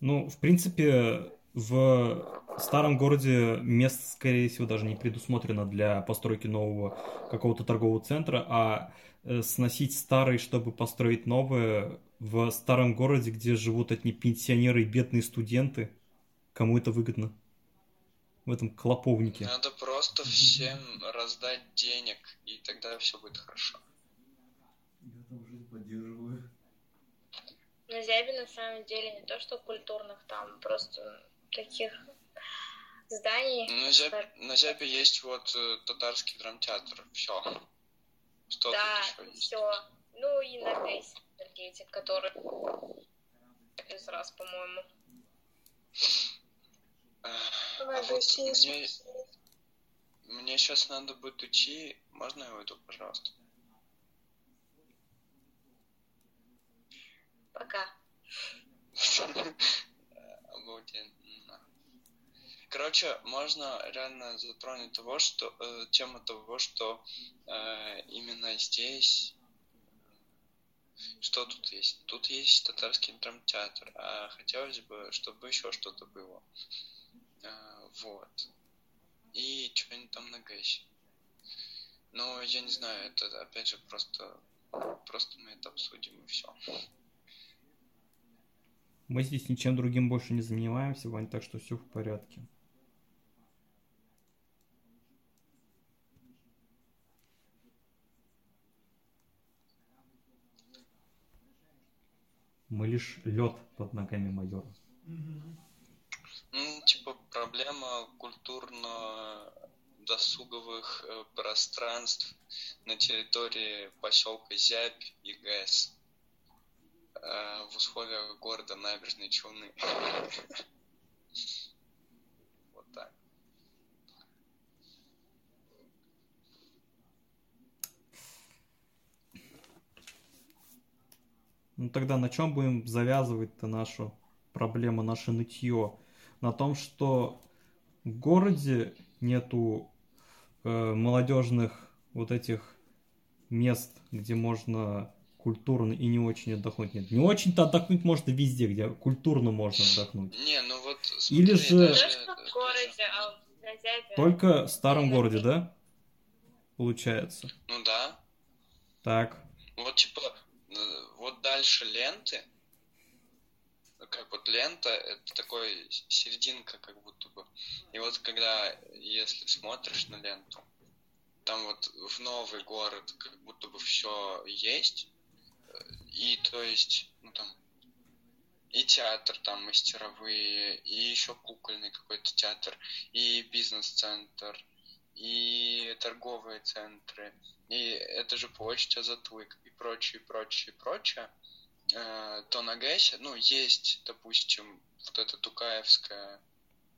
Ну, в принципе, в старом городе место, скорее всего, даже не предусмотрено для постройки нового какого-то торгового центра, а э, сносить старый, чтобы построить новое в старом городе, где живут одни пенсионеры и бедные студенты, кому это выгодно? В этом клоповнике. Надо просто всем раздать денег, и тогда все будет хорошо. Я там жизнь поддерживаю. На Зябе на самом деле не то, что культурных, там просто таких зданий. На Зябе, на Зябе есть вот э, татарский драмтеатр, все. Что да, все. Ну и на Грейс энергетик, который из раз, по-моему. А вот мне, мне сейчас надо будет уйти. Можно я уйду, пожалуйста? Пока. (laughs) Обалденно. Короче, можно реально затронуть того, что э, тему того, что э, именно здесь что тут есть? Тут есть татарский драмтеатр, а хотелось бы, чтобы еще что-то было. Э, вот. И что-нибудь там на ГЭСе. Но я не знаю, это опять же просто просто мы это обсудим и все. Мы здесь ничем другим больше не занимаемся, Вань, так что все в порядке. Мы лишь лед под ногами майора. Мгм. Ну, типа, проблема культурно-досуговых э, пространств на территории поселка Зябь и ГЭС э, в условиях города Набережные Челны. (laughs) Вот так. Ну тогда на чем будем завязывать-то нашу проблему, наше нытье? На том, что в городе нету э, молодежных вот этих мест, где можно культурно и не очень отдохнуть. Нет, не очень-то отдохнуть можно везде, где культурно можно отдохнуть. Не, ну вот Или смотри, же- Не даже- в городе, а Зябе. Только в старом городе, да? Получается. Ну да. Так. Вот типа, э, вот дальше ленты, как вот лента, это такой серединка как будто бы. И вот когда, если смотришь на ленту, там вот в новый город как будто бы все есть, и то есть, ну там, и театр там мастеровые, и еще кукольный какой-то театр, и бизнес-центр, и торговые центры, и это же почта, Затлык и прочее, прочее, прочее, э, то на ГЭСе, ну, есть, допустим, вот эта Тукаевская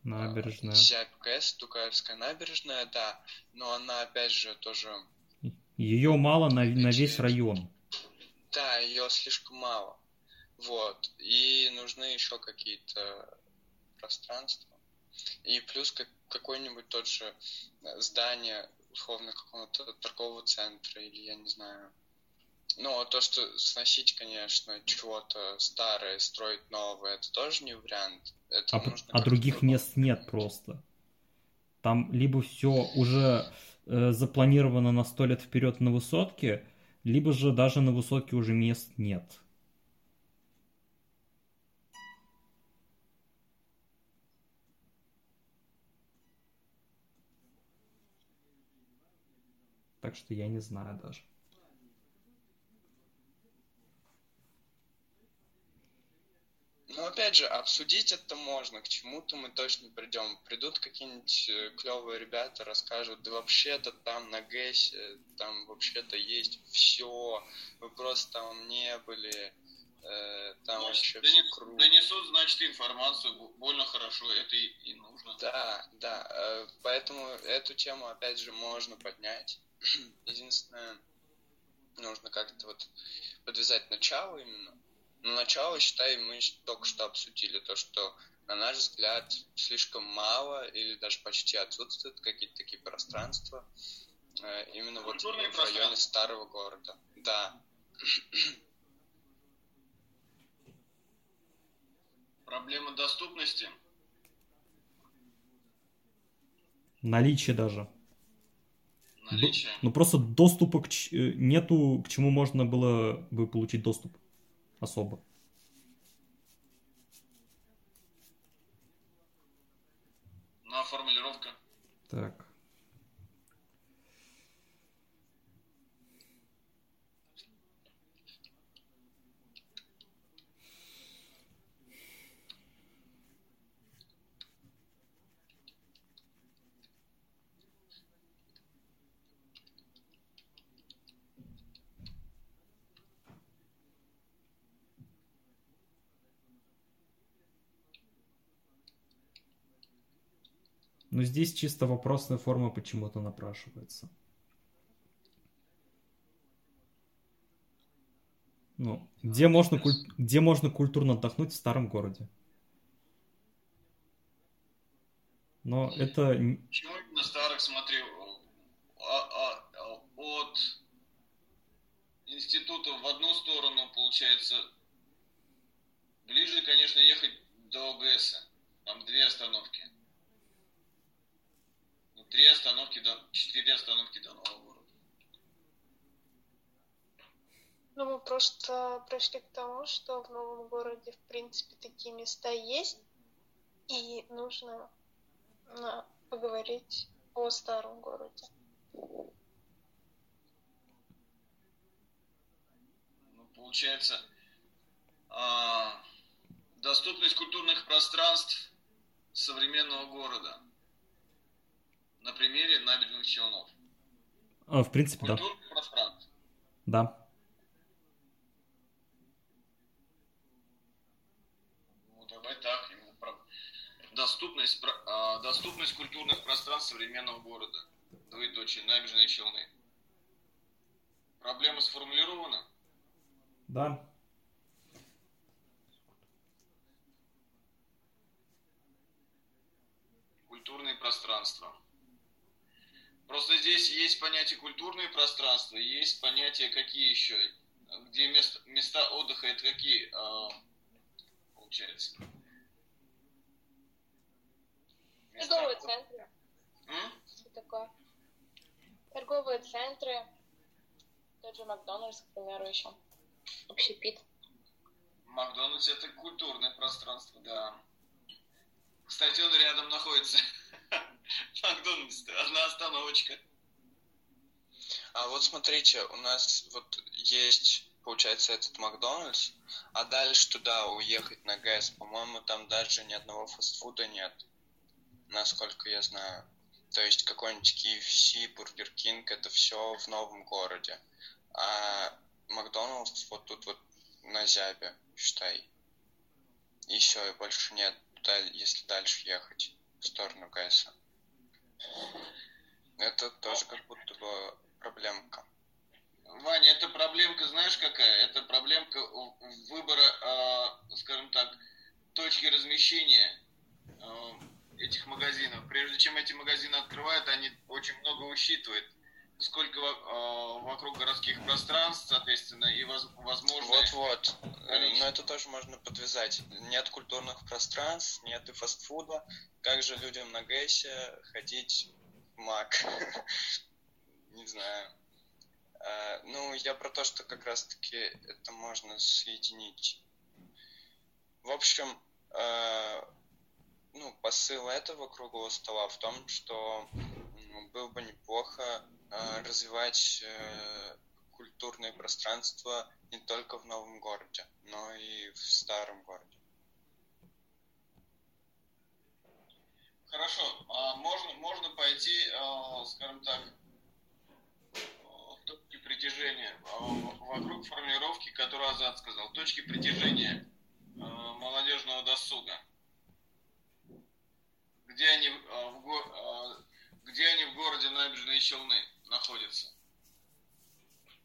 Набережная. Зябь ГЭС, Тукаевская набережная, да, но она, опять же, тоже, Ее мало на, на весь район. да, ее слишком мало, вот, и нужны еще какие-то пространства, и плюс как, какой-нибудь тот же э, здание, условно, какого-то торгового центра, или я не знаю, ну, а то, что сносить, конечно, чего-то старое, строить новое, это тоже не вариант. Это А, нужно а других мест нет просто. Там либо все уже э, запланировано на сто лет вперед на высотке, либо же даже на высотке уже мест нет. Так что я не знаю даже. Ну, опять же, обсудить это можно, к чему-то мы точно придем. Придут какие-нибудь клевые ребята, расскажут, да вообще-то там на ГЭСе, там вообще-то есть все, вы просто там не были, э, там Ну, вообще донес- все круто. Донесут, значит, информацию бо- больно хорошо, это и, и нужно. Да, да, э, поэтому эту тему, опять же, можно поднять. (clears throat) Единственное, нужно как-то вот подвязать начало именно. Но начало, считай, мы только что обсудили то, что, на наш взгляд, слишком мало или даже почти отсутствуют какие-то такие пространства э, именно вот в районе старого города. Да. (clears throat) Проблема доступности. Наличие даже. Наличие. Ну просто доступа к ч- э, нету, к чему можно было бы получить доступ особо. Ну, а формулировка? Так. Но здесь чисто вопросная форма почему-то напрашивается. Ну, где можно, куль- где можно культурно отдохнуть в старом городе? Но это... Почему именно старых смотрю? А, а, от института в одну сторону, получается, ближе, конечно, ехать до ОГС. Там две остановки. Ну, три остановки до... Четыре остановки до Нового города. Ну, мы просто пришли к тому, что в новом городе, в принципе, такие места есть, и нужно на- поговорить о старом городе. Ну, получается, а, доступность культурных пространств современного города на примере набережных Челнов. а, в принципе, да. Культурных пространств. Да. Ну, давай так, доступность, а, доступность культурных пространств современного города. Двоеточие, набережные Челны. Проблема сформулирована? Да. Культурные пространства. Просто здесь есть понятие культурные пространства, есть понятие какие еще, где мест- места отдыха, это какие, а, получается? Торговые центры. М? Что такое? Торговые центры. Тот же Макдональдс, к примеру, еще. Общепит. Макдональдс это культурное пространство, да. Кстати, он рядом находится. (laughs) Макдональдс, одна остановочка. А вот смотрите, у нас вот есть, получается, этот Макдональдс, а дальше туда уехать на ГЭС, по-моему, там даже ни одного фастфуда нет, насколько я знаю. То есть какой-нибудь KFC, Бургер Кинг, это все в новом городе. А Макдональдс вот тут вот на Зябе, считай. И все, и больше нет, если дальше ехать в сторону ГЭСа. Это тоже как будто бы проблемка. Ваня, это проблемка, знаешь какая? Это проблемка выбора, а, скажем так, точки размещения а, этих магазинов. Прежде чем эти магазины открывают, они очень много учитывают. Сколько а, вокруг городских пространств, соответственно, и воз- возможно... Вот-вот. Э. Но это тоже можно подвязать. Нет культурных пространств, нет и фастфуда. Как же людям на ГЭСе ходить в МАК? (laughs) Не знаю. Э, Ну, я про то, что как раз-таки это можно соединить. В общем, э, ну, посыл этого круглого стола в том, что было бы неплохо э, развивать э, культурное пространство не только в новом городе, но и в старом городе. Хорошо, а можно, можно пойти, а, скажем так, точки притяжения, вокруг формулировки, которую Азат сказал, точки притяжения молодежного досуга. Где они, в, где они в городе Набережные Челны находятся?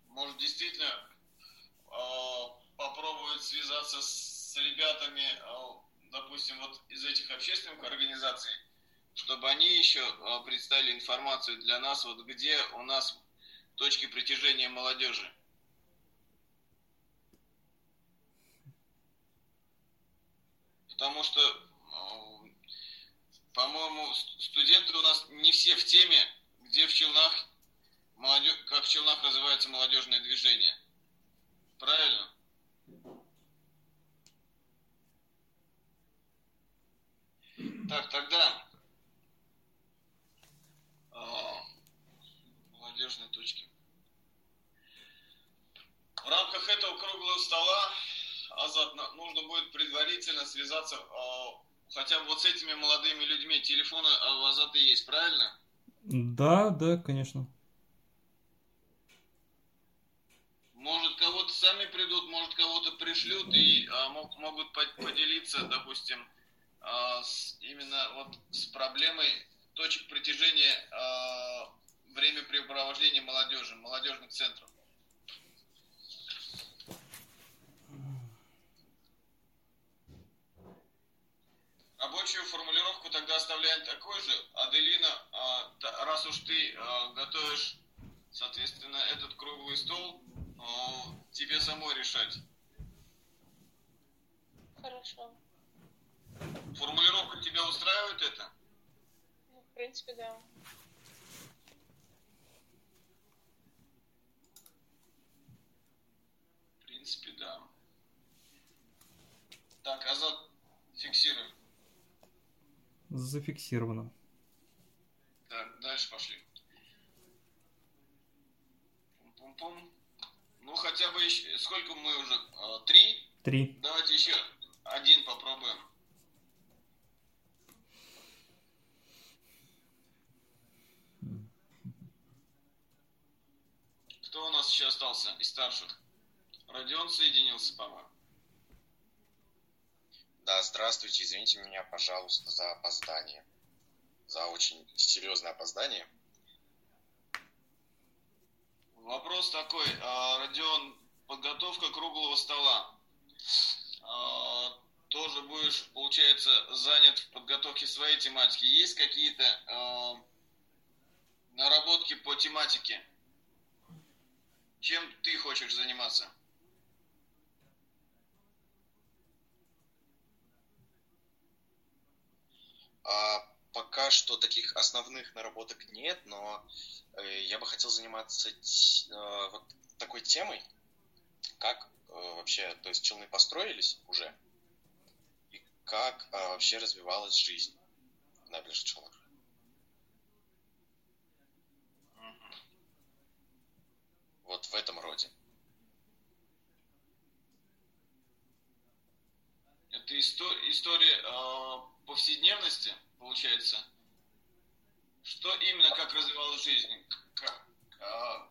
Может, действительно а, попробовать связаться с ребятами, а, допустим, вот из этих общественных организаций, чтобы они еще а, представили информацию для нас, вот где у нас точки притяжения молодежи. потому что, э, по-моему, студенты у нас не все в теме, где в Челнах, молодежь, как в Челнах развивается молодежное движение. Правильно? Так, тогда а, молодежные точки. В рамках этого круглого стола Азат, нужно будет предварительно связаться а, хотя бы вот с этими молодыми людьми. Телефоны у Азата есть, правильно? Да, да, конечно. Может, кого-то сами придут, может, кого-то пришлют и а, мог, могут поделиться, допустим, а, с, именно вот с проблемой точек притяжения а, времяпрепровождения молодежи, молодежных центров. Рабочую формулировку тогда оставляем такой же. Аделина, а, раз уж ты а, готовишь, соответственно, этот круглый стол, а, тебе самой решать. Хорошо. Формулировка тебя устраивает это? Ну, в принципе, да. В принципе, да. Так, Азат, фиксируем. Зафиксировано. Так, дальше пошли. Пум-пум-пум. Ну, хотя бы еще... Сколько мы уже? А, три? Три. Давайте еще один попробуем. Кто у нас еще остался из старших? Родион соединился, по-моему. Да, здравствуйте, извините меня, пожалуйста, за опоздание. За очень серьезное опоздание. Вопрос такой, а, Родион, подготовка круглого стола. А, тоже будешь, получается, занят в подготовке своей тематики. Есть какие-то а, наработки по тематике? Чем ты хочешь заниматься? А, пока что таких основных наработок нет, но э, я бы хотел заниматься э, вот такой темой, как э, вообще, то есть челны построились уже, и как вообще развивалась жизнь в набережных Челнах. Вот в этом роде. Это история, история э, повседневности, получается. Что именно, как развивалась жизнь? Как, э,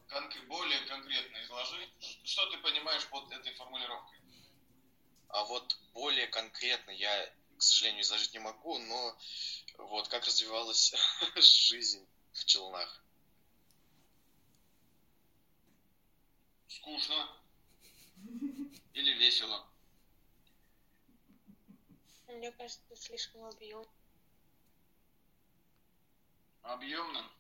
более конкретно изложи. Что ты понимаешь под этой формулировкой? А вот более конкретно я, к сожалению, изложить не могу, но вот как развивалась (laughs) жизнь в Челнах. Скучно. Или весело. Мне кажется, слишком объем. Объемно?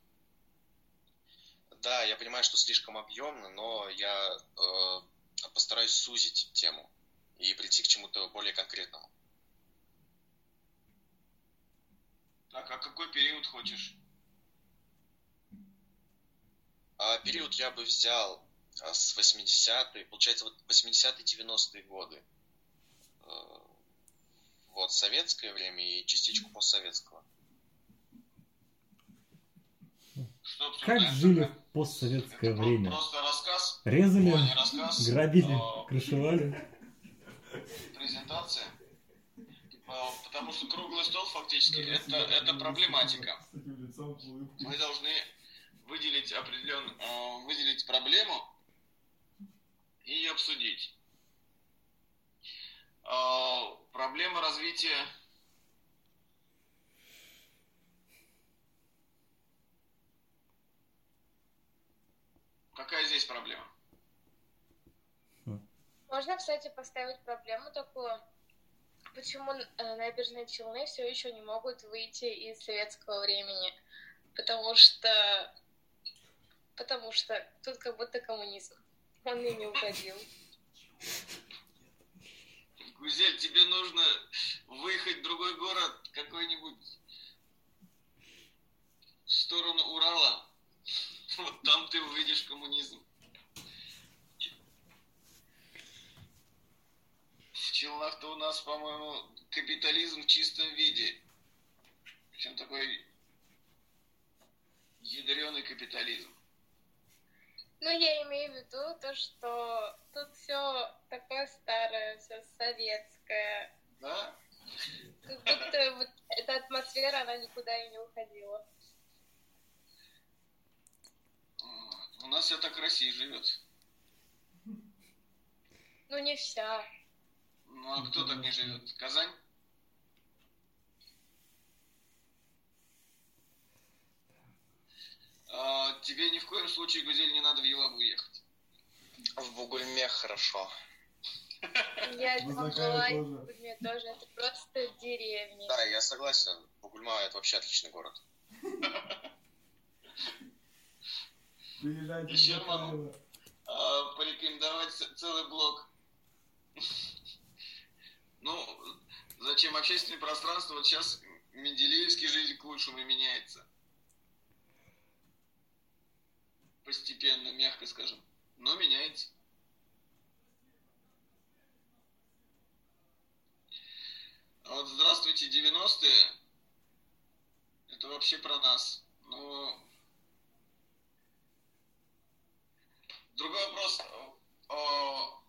Да, я понимаю, что слишком объемно, но я э, постараюсь сузить тему и прийти к чему-то более конкретному. Так, а какой период хочешь? А, период я бы взял а, с 80-е, получается, вот 80-е, 90-е годы. Э, вот советское время и частичку постсоветского. Как жили в постсоветское Это время? Просто рассказ. Резали, Ой, рассказ, грабили, а, крышевали. презентация. А, Потому что круглый стол фактически это, это проблематика. Мы должны выделить определен, а, выделить проблему и обсудить. А, Проблема развития Какая здесь проблема? Можно, кстати, поставить проблему такую. Почему э, набережные Челны все еще не могут выйти из советского времени? Потому что... Потому что тут как будто коммунизм. Он ими уходил. Гузель, тебе нужно выехать в другой город, какой-нибудь в сторону Урала. Вот там ты увидишь коммунизм. В Челнах-то у нас, по-моему, капитализм в чистом виде. Причем такой ядреный капитализм. Ну, я имею в виду то, что тут все такое старое, все советское. Да? Как будто вот эта атмосфера, она никуда и не уходила. У нас вся так Россия живет. Ну, не вся. Ну а кто так не живет? Казань? А, тебе ни в коем случае, Гузель, не надо в Елабу ехать. В Бугульме хорошо. Я Закая была, Бугульме тоже. Это просто деревня. Да, я согласен. Бугульма это вообще отличный город. (laughs) Приезжайте Еще в могу. Закаево. А, порекомендовать целый блок. (laughs) Ну, зачем общественное пространство? Вот сейчас Менделеевский жизнь к лучшему меняется. Постепенно, мягко скажем. Но меняется. А вот здравствуйте, 90-е. Это вообще про нас. Ну, Другой вопрос. О,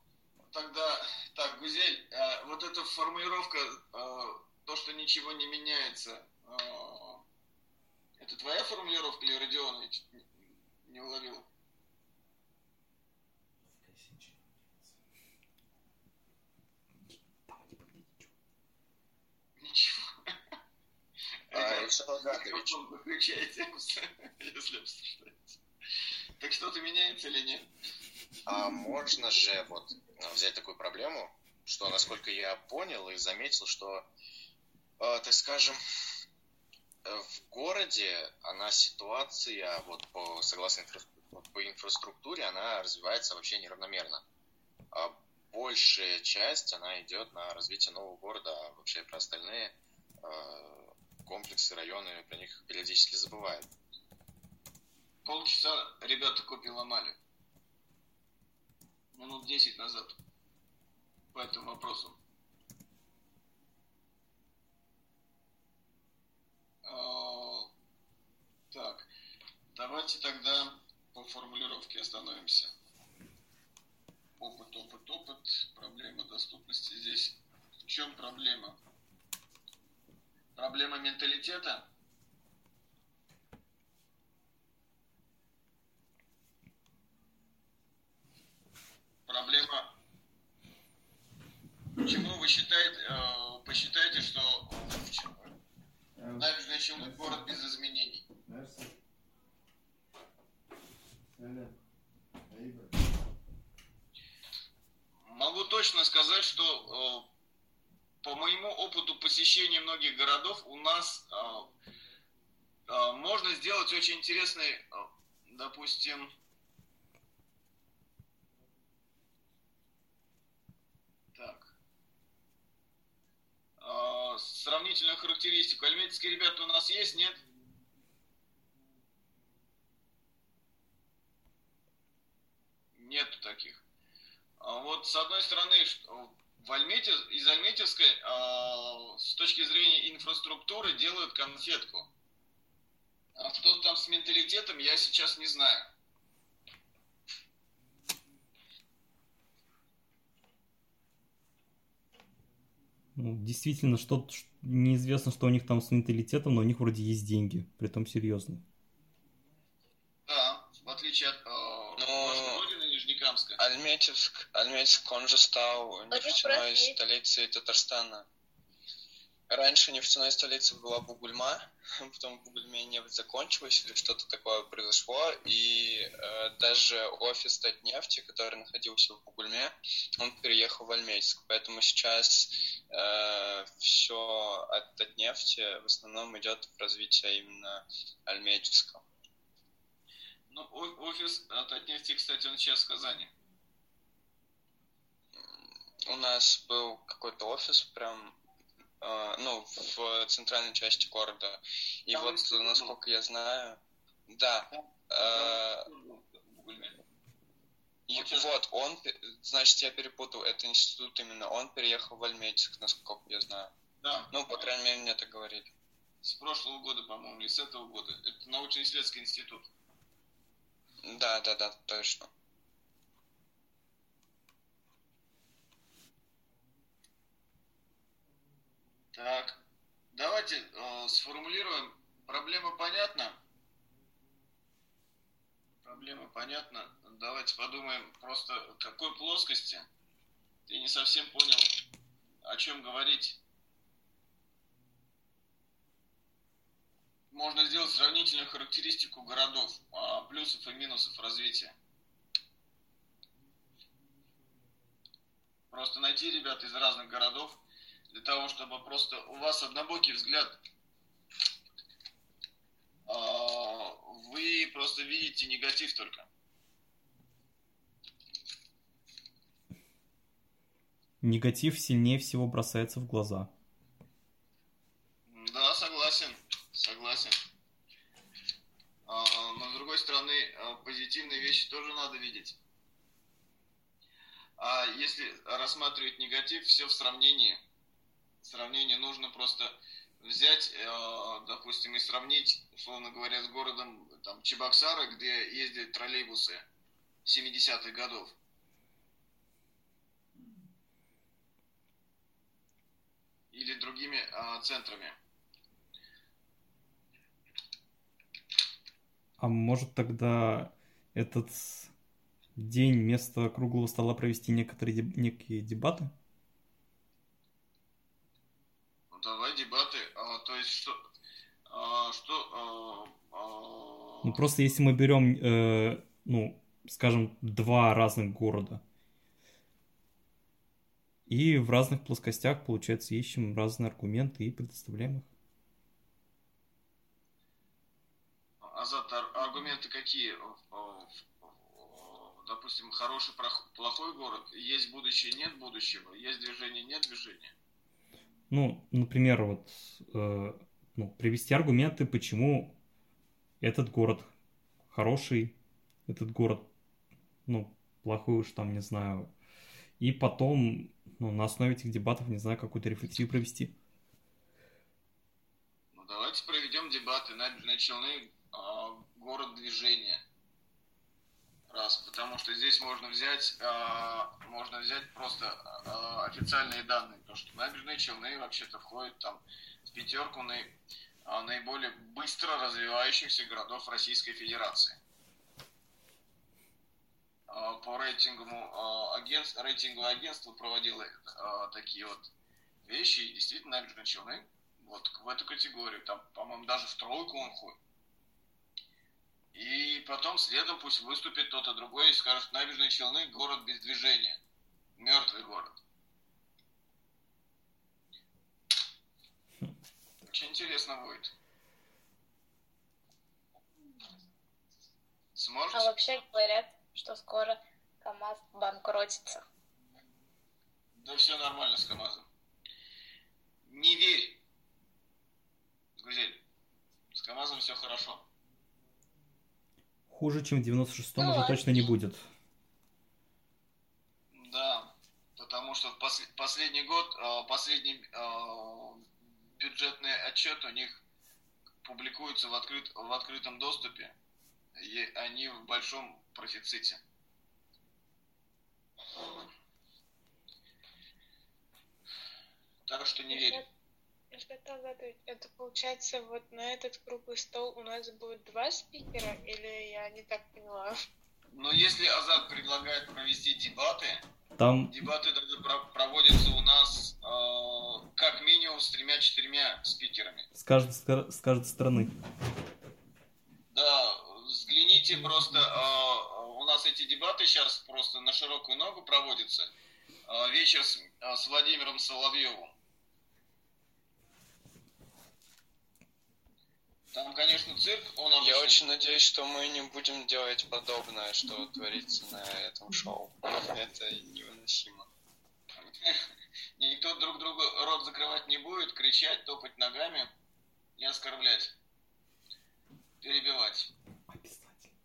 Тогда, так, Гузель, а, вот эта формулировка, а, то, что ничего не меняется, это твоя формулировка или Родионович? Не- Не уловил. Ничего. А, Ильшат Агатович. Микрофон выключайте, если обсуждаете. Так что-то меняется или нет? А можно же вот э, взять такую проблему, что, насколько я понял и заметил, что, э, так скажем, э, в городе она ситуация, вот по, согласно инфра- по инфраструктуре, она развивается вообще неравномерно. А большая часть, она идет на развитие нового города, а вообще про остальные э, комплексы, районы, про них периодически забывают. Полчаса ребята копии ломали. Минут 10 назад. По этому вопросу. А, Так, давайте тогда по формулировке остановимся. Опыт, опыт, опыт. Проблема доступности здесь. В чем проблема? Проблема менталитета? Проблема. Почему вы считаете, э, посчитаете, что Ч- набережная Челны город без изменений? Могу точно сказать, что э, по моему опыту посещения многих городов у нас э, э, можно сделать очень интересный, э, допустим, так, Э, сравнительную характеристику. Альметьевские ребята у нас есть, нет? Нету таких. А Вот с одной стороны, в Альмете, из Альметьевской а, с точки зрения инфраструктуры делают конфетку. А что там с менталитетом, я сейчас не знаю. Ну, действительно, что неизвестно, что у них там с менталитетом, но у них вроде есть деньги, притом серьезные. Да, в отличие от э, Ну. Альметьевск, Альметьевск, он же стал нефтяной столицей Татарстана. Раньше нефтяной столицей была Бугульма, (laughs) потом Бугульме нефть закончилась или что-то такое произошло, и э, даже офис Татнефти, который находился в Бугульме, он переехал в Альметьевск. Поэтому сейчас все от Татнефти в основном идет в развитие именно Альметьевска. Ну, офис от Отнефти, кстати, он сейчас в Казани. у нас был какой-то офис прям, э, ну, в центральной части города. И Там вот, насколько я знаю, да, э, и Вот он, значит, я перепутал, это институт именно, он переехал в Альметьевск, насколько я знаю. Да. Ну, по крайней мере, мне так говорили. С прошлого года, по-моему, или с этого года. Это научно-исследовательский институт. Да, да, да, точно. Так, давайте э, сформулируем. Проблема понятна? Проблема понятна. Давайте подумаем просто какой плоскости. Я не совсем понял, о чем говорить. Можно сделать сравнительную характеристику городов, а, плюсов и минусов развития. Просто найти ребят из разных городов, для того, чтобы просто у вас однобокий взгляд. А, Вы просто видите негатив только. Негатив сильнее всего бросается в глаза. Да, согласен, согласен. А, Но с другой стороны, а, позитивные вещи тоже надо видеть. А если рассматривать негатив, все в сравнении. Сравнение нужно просто взять, э, допустим, и сравнить, условно говоря, с городом там, Чебоксары, где ездят троллейбусы 70-х годов. Или другими а, центрами. А может тогда этот день вместо круглого стола провести некоторые некие дебаты? Ну, давай дебаты. А, то есть что... а, что... а, а, Ну просто если мы берем, э, ну, скажем, два разных города, и в разных плоскостях, получается, ищем разные аргументы и предоставляем их. Азат, ар- аргументы какие? А, а, Допустим, хороший, плохой город. Есть будущее, нет будущего. Есть движение, нет движения. Ну, например, вот, э, ну, привести аргументы, почему этот город хороший, этот город, ну, плохой уж там, не знаю. И потом, ну, на основе этих дебатов, не знаю, какую-то рефлексию провести. Ну, давайте проведем дебаты. Челны а, город движения. Раз, потому что здесь можно взять, а, можно взять просто а, официальные данные, то что набережные Челны вообще-то входят там в пятерку наи- а, наиболее быстро развивающихся городов Российской Федерации. А, По рейтингу а, агентств, рейтинговое агентство проводило а, такие вот вещи, и действительно набережные Челны вот в эту категорию, там, по-моему, даже в тройку он ходит. И потом следом пусть выступит тот и другой и скажет, набережные Челны – город без движения, мертвый город. Очень интересно будет. Сможете? А вообще говорят, что скоро КАМАЗ банкротится. Да все нормально с КамАЗом. Не верь. Гузель, с КамАЗом все хорошо. Хуже, чем в 96-м Ну уже точно не будет. Да, потому что в пос- последний год, э, последний э, бюджетный отчет у них публикуется в, открыт, в открытом доступе, и они в большом профиците. Так что не верь. Если это загадывать, это получается вот на этот круглый стол у нас будет два спикера, или я не так поняла? Но если Азат предлагает провести дебаты, Там, дебаты проводятся у нас э, как минимум с тремя-четырьмя спикерами. с каждой, с каждой стороны. Да, взгляните просто, э, у нас эти дебаты сейчас просто на широкую ногу проводятся. Э, вечер с, э, с Владимиром Соловьевым. Там, конечно, цирк, он Я обычно- очень надеюсь, что мы не будем делать подобное, что творится на этом шоу. Это невыносимо. (laughs) Никто друг другу рот закрывать не будет, кричать, топать ногами и оскорблять. Перебивать. Обязательно.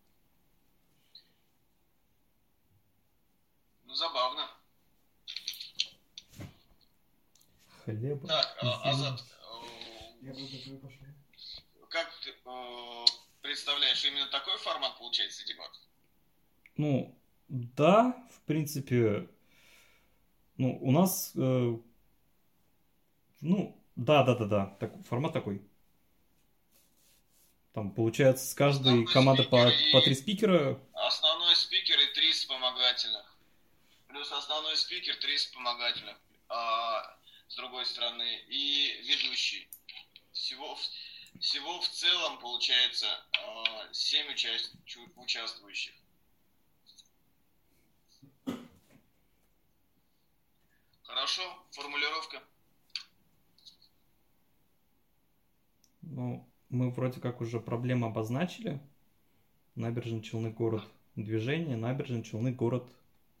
Ну, забавно. Хлеба. Так, а, Азат, Я э, бы готовы пошли. Как ты э, представляешь, именно такой формат получается дебат? Ну, да, в принципе, ну, у нас, э, ну, да, да, да, да, так, формат такой. Там, получается, с каждой Основной команды по, по три спикера. Основной спикер и три вспомогательных. Плюс основной спикер, три вспомогательных. А, с другой стороны, и ведущий. Всего, всего в целом получается а, семь участ- участвующих. Хорошо, формулировка. Ну, мы вроде как уже проблему обозначили. Набережные Челны город движения, Набережные Челны город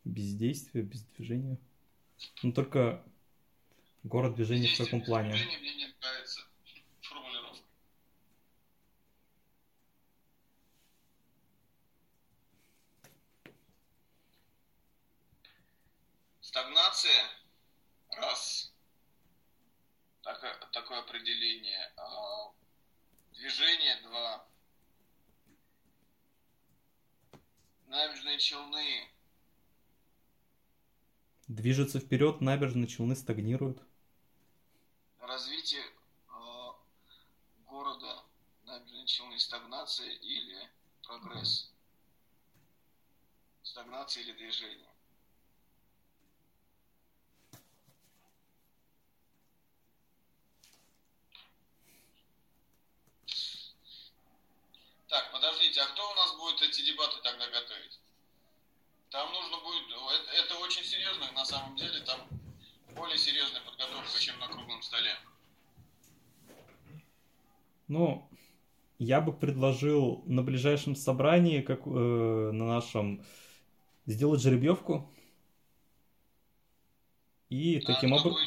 бездействия, без движения. Ну, только город движения в каком плане? движение Мне не нравится формулировка. Стагнация. Раз. Такое, определение. А, Движение. Два. Набережные Челны. Движется вперед, набережные Челны стагнируют. развитие э, города набережные Челны стагнация или прогресс? Стагнация или движение? Так, подождите, а кто у нас будет эти дебаты тогда готовить? Там нужно будет, это, это очень серьезно, на самом деле, там более серьезная подготовка, чем на круглом столе. Ну, я бы предложил на ближайшем собрании, как э, на нашем, сделать жеребьевку. И А таким образом...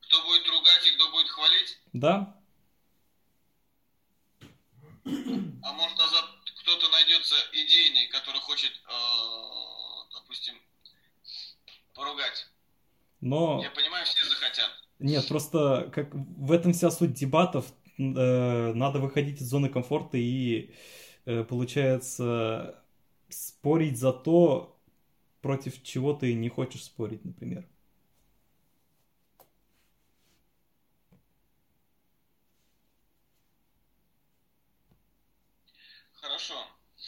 кто будет ругать и кто будет хвалить? Да, А может, назад кто-то найдется идейный, который хочет, э, допустим, поругать? но... Я понимаю, все захотят. Нет, просто как в этом вся суть дебатов. Э, Надо выходить из зоны комфорта и, э, получается, спорить за то, против чего ты не хочешь спорить, например. Хорошо.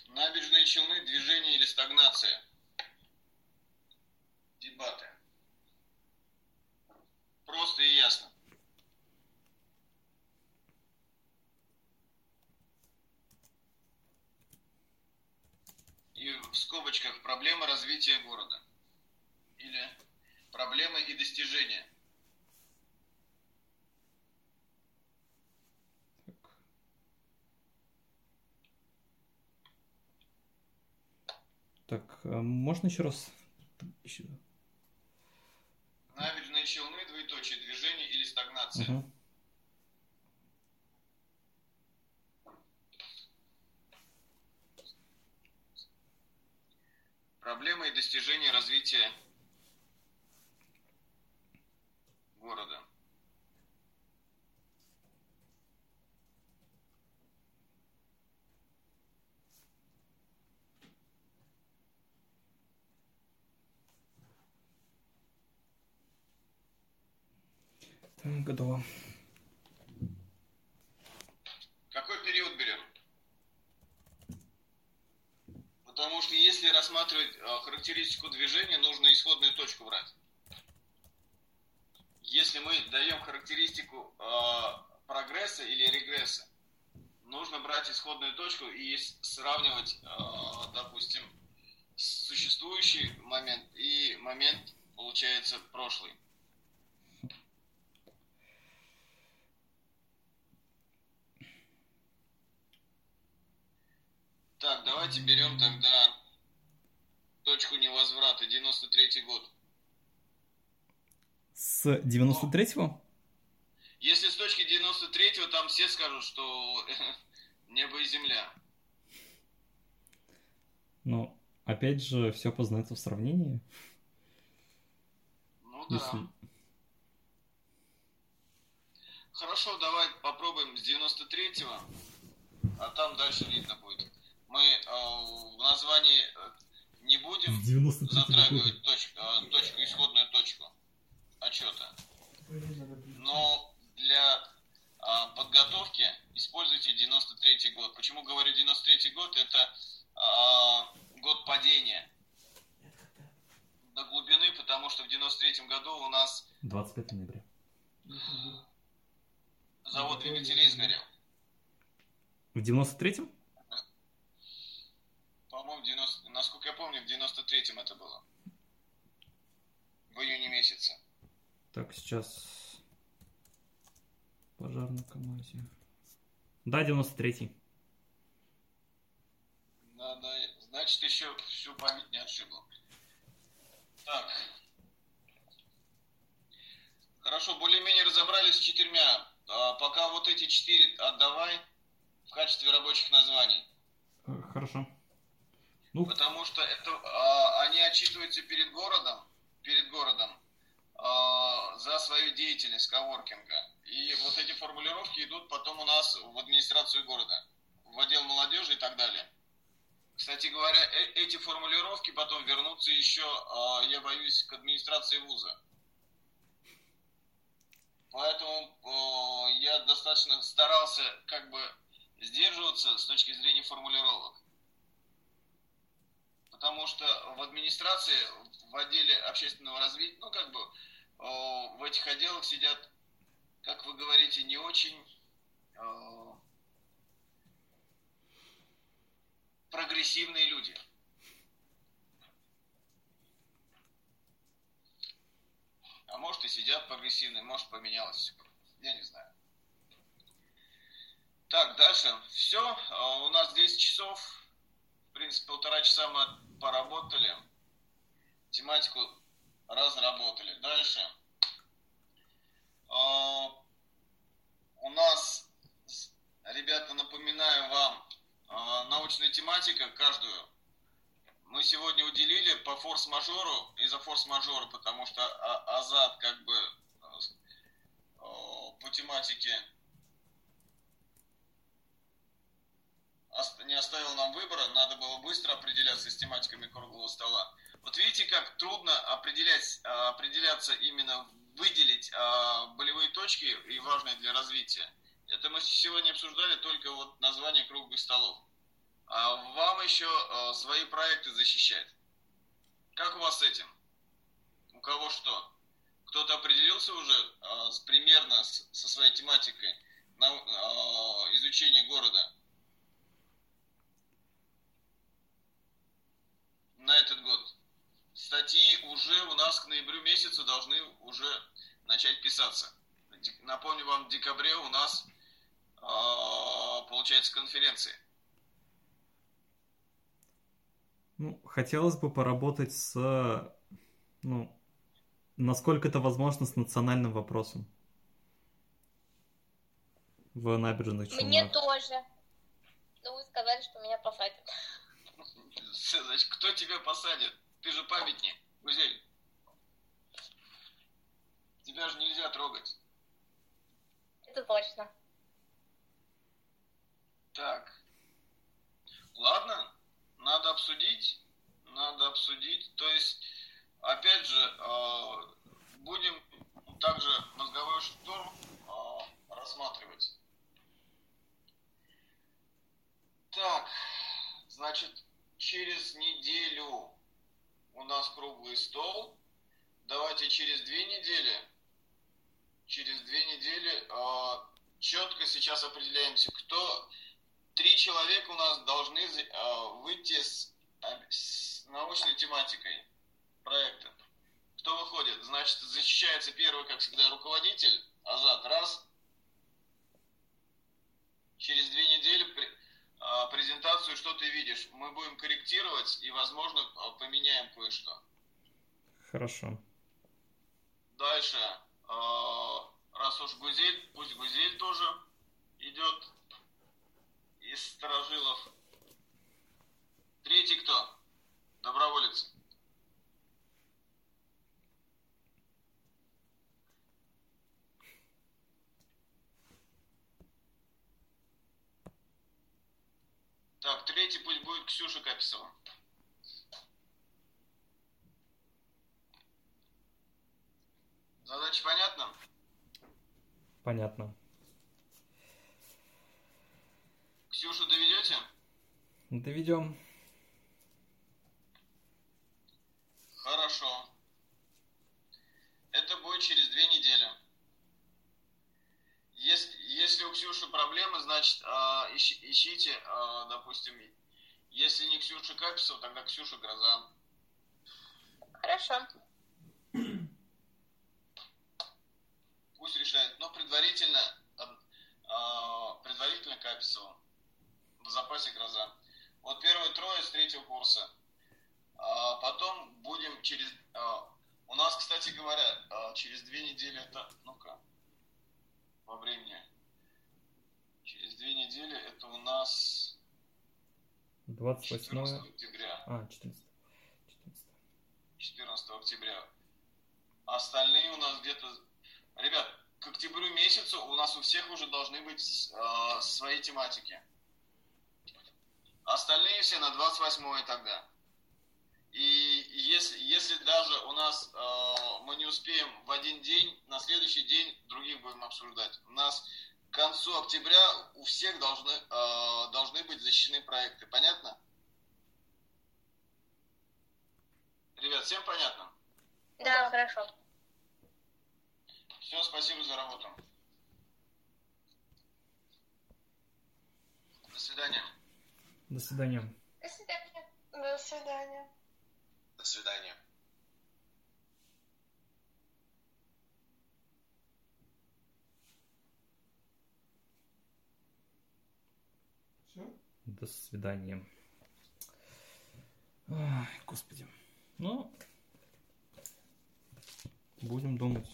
Набережные Челны, движение или стагнация? Дебаты. Просто и ясно. И в скобочках проблема развития города. Или проблемы и достижения. Так, а можно еще раз? Еще- Набережные Челны, двоеточие, движение или стагнация? Мгм. Проблемы и достижения развития города. Так, Готово. Какой период берем? Потому что если рассматривать э, характеристику движения, нужно исходную точку брать. Если мы даем характеристику э, прогресса или регресса, нужно брать исходную точку и сравнивать, э, допустим, существующий момент и момент, получается, прошлый. Так, давайте берем тогда точку невозврата, 93 год. С 93-го? Если с точки 93-го, там все скажут, что (laughs) небо и земля. Ну, опять же, все познается в сравнении. Ну да. Если... Хорошо, давай попробуем с 93-го, а там дальше видно будет. Мы э, в названии э, не будем затрагивать точку, э, точку, исходную точку отчета. Но для а, подготовки используйте 93 год. Почему говорю 93 год? Это а, год падения до глубины, потому что в 93 году у нас 25 ноября. Завод двигателей сгорел. В 93-м? По-моему, 90... насколько я помню, в 93-м это было. В июне месяце. Так, сейчас Пожар на КамАЗе. Да, 93-й. Да, да, значит, еще всю память не отшибло. Так. Хорошо, более-менее разобрались с четырьмя. А пока вот эти четыре отдавай в качестве рабочих названий. Э, хорошо. Ну... Потому что это, а, они отчитываются перед городом, перед городом а, за свою деятельность коворкинга. И вот эти формулировки идут потом у нас в администрацию города, в отдел молодежи и так далее. Кстати говоря, э эти формулировки потом вернутся еще, э, я боюсь, к администрации вуза. Поэтому э, я достаточно старался как бы сдерживаться с точки зрения формулировок. Потому что в администрации, в отделе общественного развития, ну как бы в этих отделах сидят, как вы говорите, не очень прогрессивные люди. А может и сидят прогрессивные, может поменялось. Я не знаю. Так, дальше. Все. У нас 10 часов. В принципе, полтора часа мы поработали. Тематику разработали. Дальше. А, у нас, ребята, напоминаю вам, а, научная тематика каждую. Мы сегодня уделили по форс-мажору, из-за форс-мажора, потому что а, Азат как бы по тематике не оставил нам выбора, надо было быстро определяться с тематиками круглого стола. Вот видите, как трудно определять, а, определяться именно, выделить а, болевые точки и важные для развития. Это мы сегодня обсуждали только вот название круглых столов. А вам еще а, свои проекты защищать. Как у вас с этим? У кого что? Кто-то определился уже примерно со своей тематикой на изучение города? На этот год статьи уже у нас к ноябрю месяцу должны уже начать писаться. Напомню вам, в декабре у нас э, получается конференции. Ну, хотелось бы поработать с, ну, насколько это возможно, с национальным вопросом. В набережных Челнах. Мне тоже. Ну, вы сказали, что меня посадят. Значит, кто тебя посадит? Ты же памятник, Гузель. Тебя же нельзя трогать. Это точно. Так. Ладно, надо обсудить. Надо обсудить. То есть, опять же, э, будем также мозговой штурм э, рассматривать. Так, значит, через неделю у нас круглый стол. Давайте через две недели, через две недели э, четко сейчас определяемся, кто три человека у нас должны э, выйти с, с научной тематикой проекта. Кто выходит? Значит, защищается первый, как всегда, руководитель. Азат, раз. Через две недели а, презентацию, что ты видишь. Мы будем корректировать и, возможно, а, поменяем кое-что. Хорошо. Дальше, а, раз уж Гузель, пусть Гузель тоже идет из сторожилов. Третий кто? Доброволец. Так, третий пусть будет Ксюша Каписова. Задача понятна? Понятно. Ксюшу доведете? Доведем. Хорошо. Это будет через две недели. Если, если у Ксюши проблемы, значит, а, ищ, ищите, а, допустим, если не Ксюша Каписов, тогда Ксюша Гроза. Хорошо. Пусть решает. Но предварительно, а, предварительно Каписова. В запасе Гроза. Вот первые трое с третьего курса. Потом будем через... У нас, кстати говоря, через две недели это... Ну-ка. По времени. Через две недели это у нас... 28 14 октября. А, 14. 14. 14 октября. Остальные у нас где-то... Ребят, к октябрю месяцу у нас у всех уже должны быть э, свои тематики. Остальные все на 28 тогда. И если, если даже у нас э, мы не успеем в один день, на следующий день других будем обсуждать. У нас к концу октября у всех должны, э, должны быть защищены проекты. Понятно? Ребят, всем понятно? Да, хорошо. Все, спасибо за работу. До свидания. До свидания. До свидания. До свидания. До свидания. До свидания. Ай, господи. Ну, будем думать.